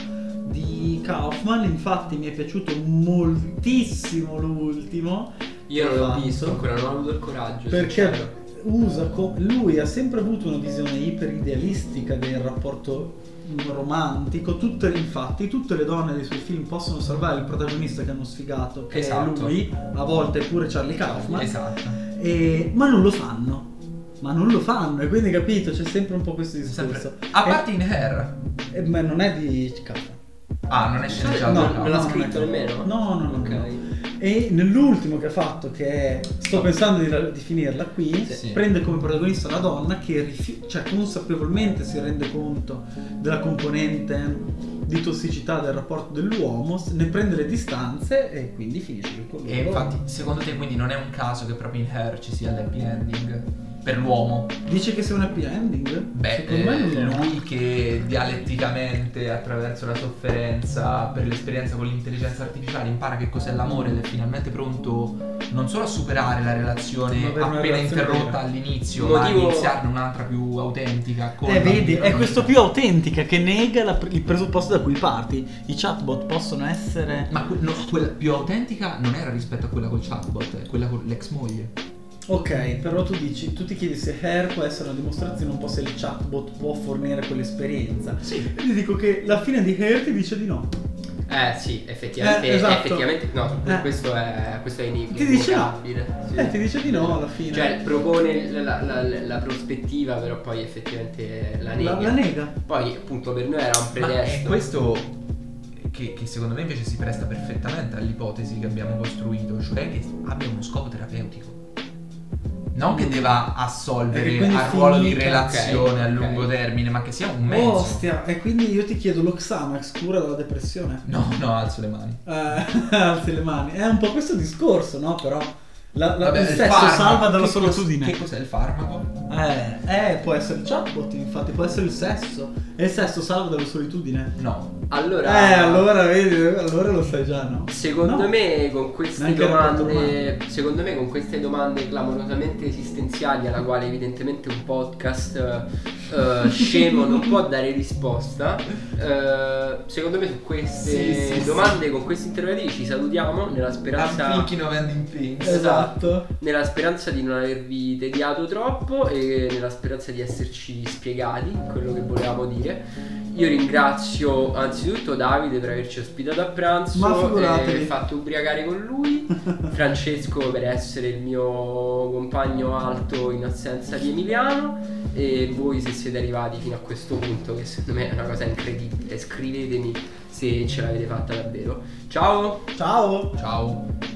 Di Kaufman, infatti, mi è piaciuto moltissimo l'ultimo. Io non l'ho visto ancora, non ho avuto il coraggio. Perché usa co- lui ha sempre avuto una visione iperidealistica del rapporto romantico. Tutte, infatti, tutte le donne dei suoi film possono salvare il protagonista che hanno sfigato, che Esatto. è lui, a volte pure Charlie Kaufman, Esatto. e- ma non lo fanno. Ma non lo fanno, e quindi capito, c'è sempre un po' questo discorso. Sempre- A parte in Hair. Eh, ma non è di Kaufman. Ah, non è sceneggiato. No, da non l'ha scritto nemmeno? No, no, no. Ok. no. E nell'ultimo che ha fatto, che è, sto pensando di, di finirla qui, Sì. prende come protagonista una donna che rifiu- cioè, consapevolmente si rende conto della componente di tossicità del rapporto dell'uomo, ne prende le distanze e quindi finisce con lui. E infatti, secondo te quindi non è un caso che proprio in Hair ci sia l'happy ending per l'uomo? Dice che sia un happy ending? Beh, eh, lo lui che dialetticamente, attraverso la sofferenza, per l'esperienza con l'intelligenza artificiale, impara che cos'è l'amore ed è finalmente pronto non solo a superare la relazione appena relazione interrotta vera. all'inizio, Motivo- ma a iniziarne un'altra più autentica. Eh, vedi, è questo più autentica che nega la- il presupposto da cui parti. I chatbot possono essere. Ma que- no, quella più autentica non era rispetto a quella col chatbot, è quella con l'ex moglie. Ok, però tu dici, tu ti chiedi se Hair può essere una dimostrazione un po' se il chatbot può fornire quell'esperienza. Sì. E ti dico che la fine di Hair ti dice di no. Eh sì, effettivamente, Eh, esatto. effettivamente no, Eh. questo è questo è inequivocabile. Ti dice no. sì. Eh, ti dice di no alla fine. Cioè propone la, la- la- la prospettiva, però poi effettivamente la nega. la, la nega. Poi appunto per noi era un Ma è pretesto. questo che, che secondo me invece si presta perfettamente all'ipotesi che abbiamo costruito, cioè che abbia uno scopo terapeutico. Non che deva assolvere al ruolo di relazione ok, a lungo ok. termine, ma che sia un mezzo. Oh, Ostia, e quindi io ti chiedo l'Oxamax cura dalla depressione? No, no, alzo le mani. Eh, alzi le mani. È un po' questo discorso, no? Però la, la, Vabbè, il sesso farmaco, salva dalla che cos- solitudine. Che cos'è il farmaco? Eh, eh, può essere il chatbot, infatti, può essere il sesso. E il sesso salva dalla solitudine. No. Allora, Eh, allora vedi, allora lo sai già, no? Secondo No. me con queste Neanche domande, secondo me con queste domande clamorosamente esistenziali alla quale evidentemente un podcast eh, scemo non può dare risposta, eh, secondo me su queste Sì, sì, domande, con questi interrogativi ci salutiamo nella speranza thinking of ending things. Esatto. Nella speranza di non avervi tediato troppo e nella speranza di esserci spiegati quello che volevamo dire. Io ringrazio anzitutto Davide per averci ospitato a pranzo e fatto ubriacare con lui, Francesco per essere il mio compagno alto in assenza di Emiliano e voi se siete arrivati fino a questo punto che secondo me è una cosa incredibile, scrivetemi se ce l'avete fatta davvero. Ciao! Ciao. Ciao.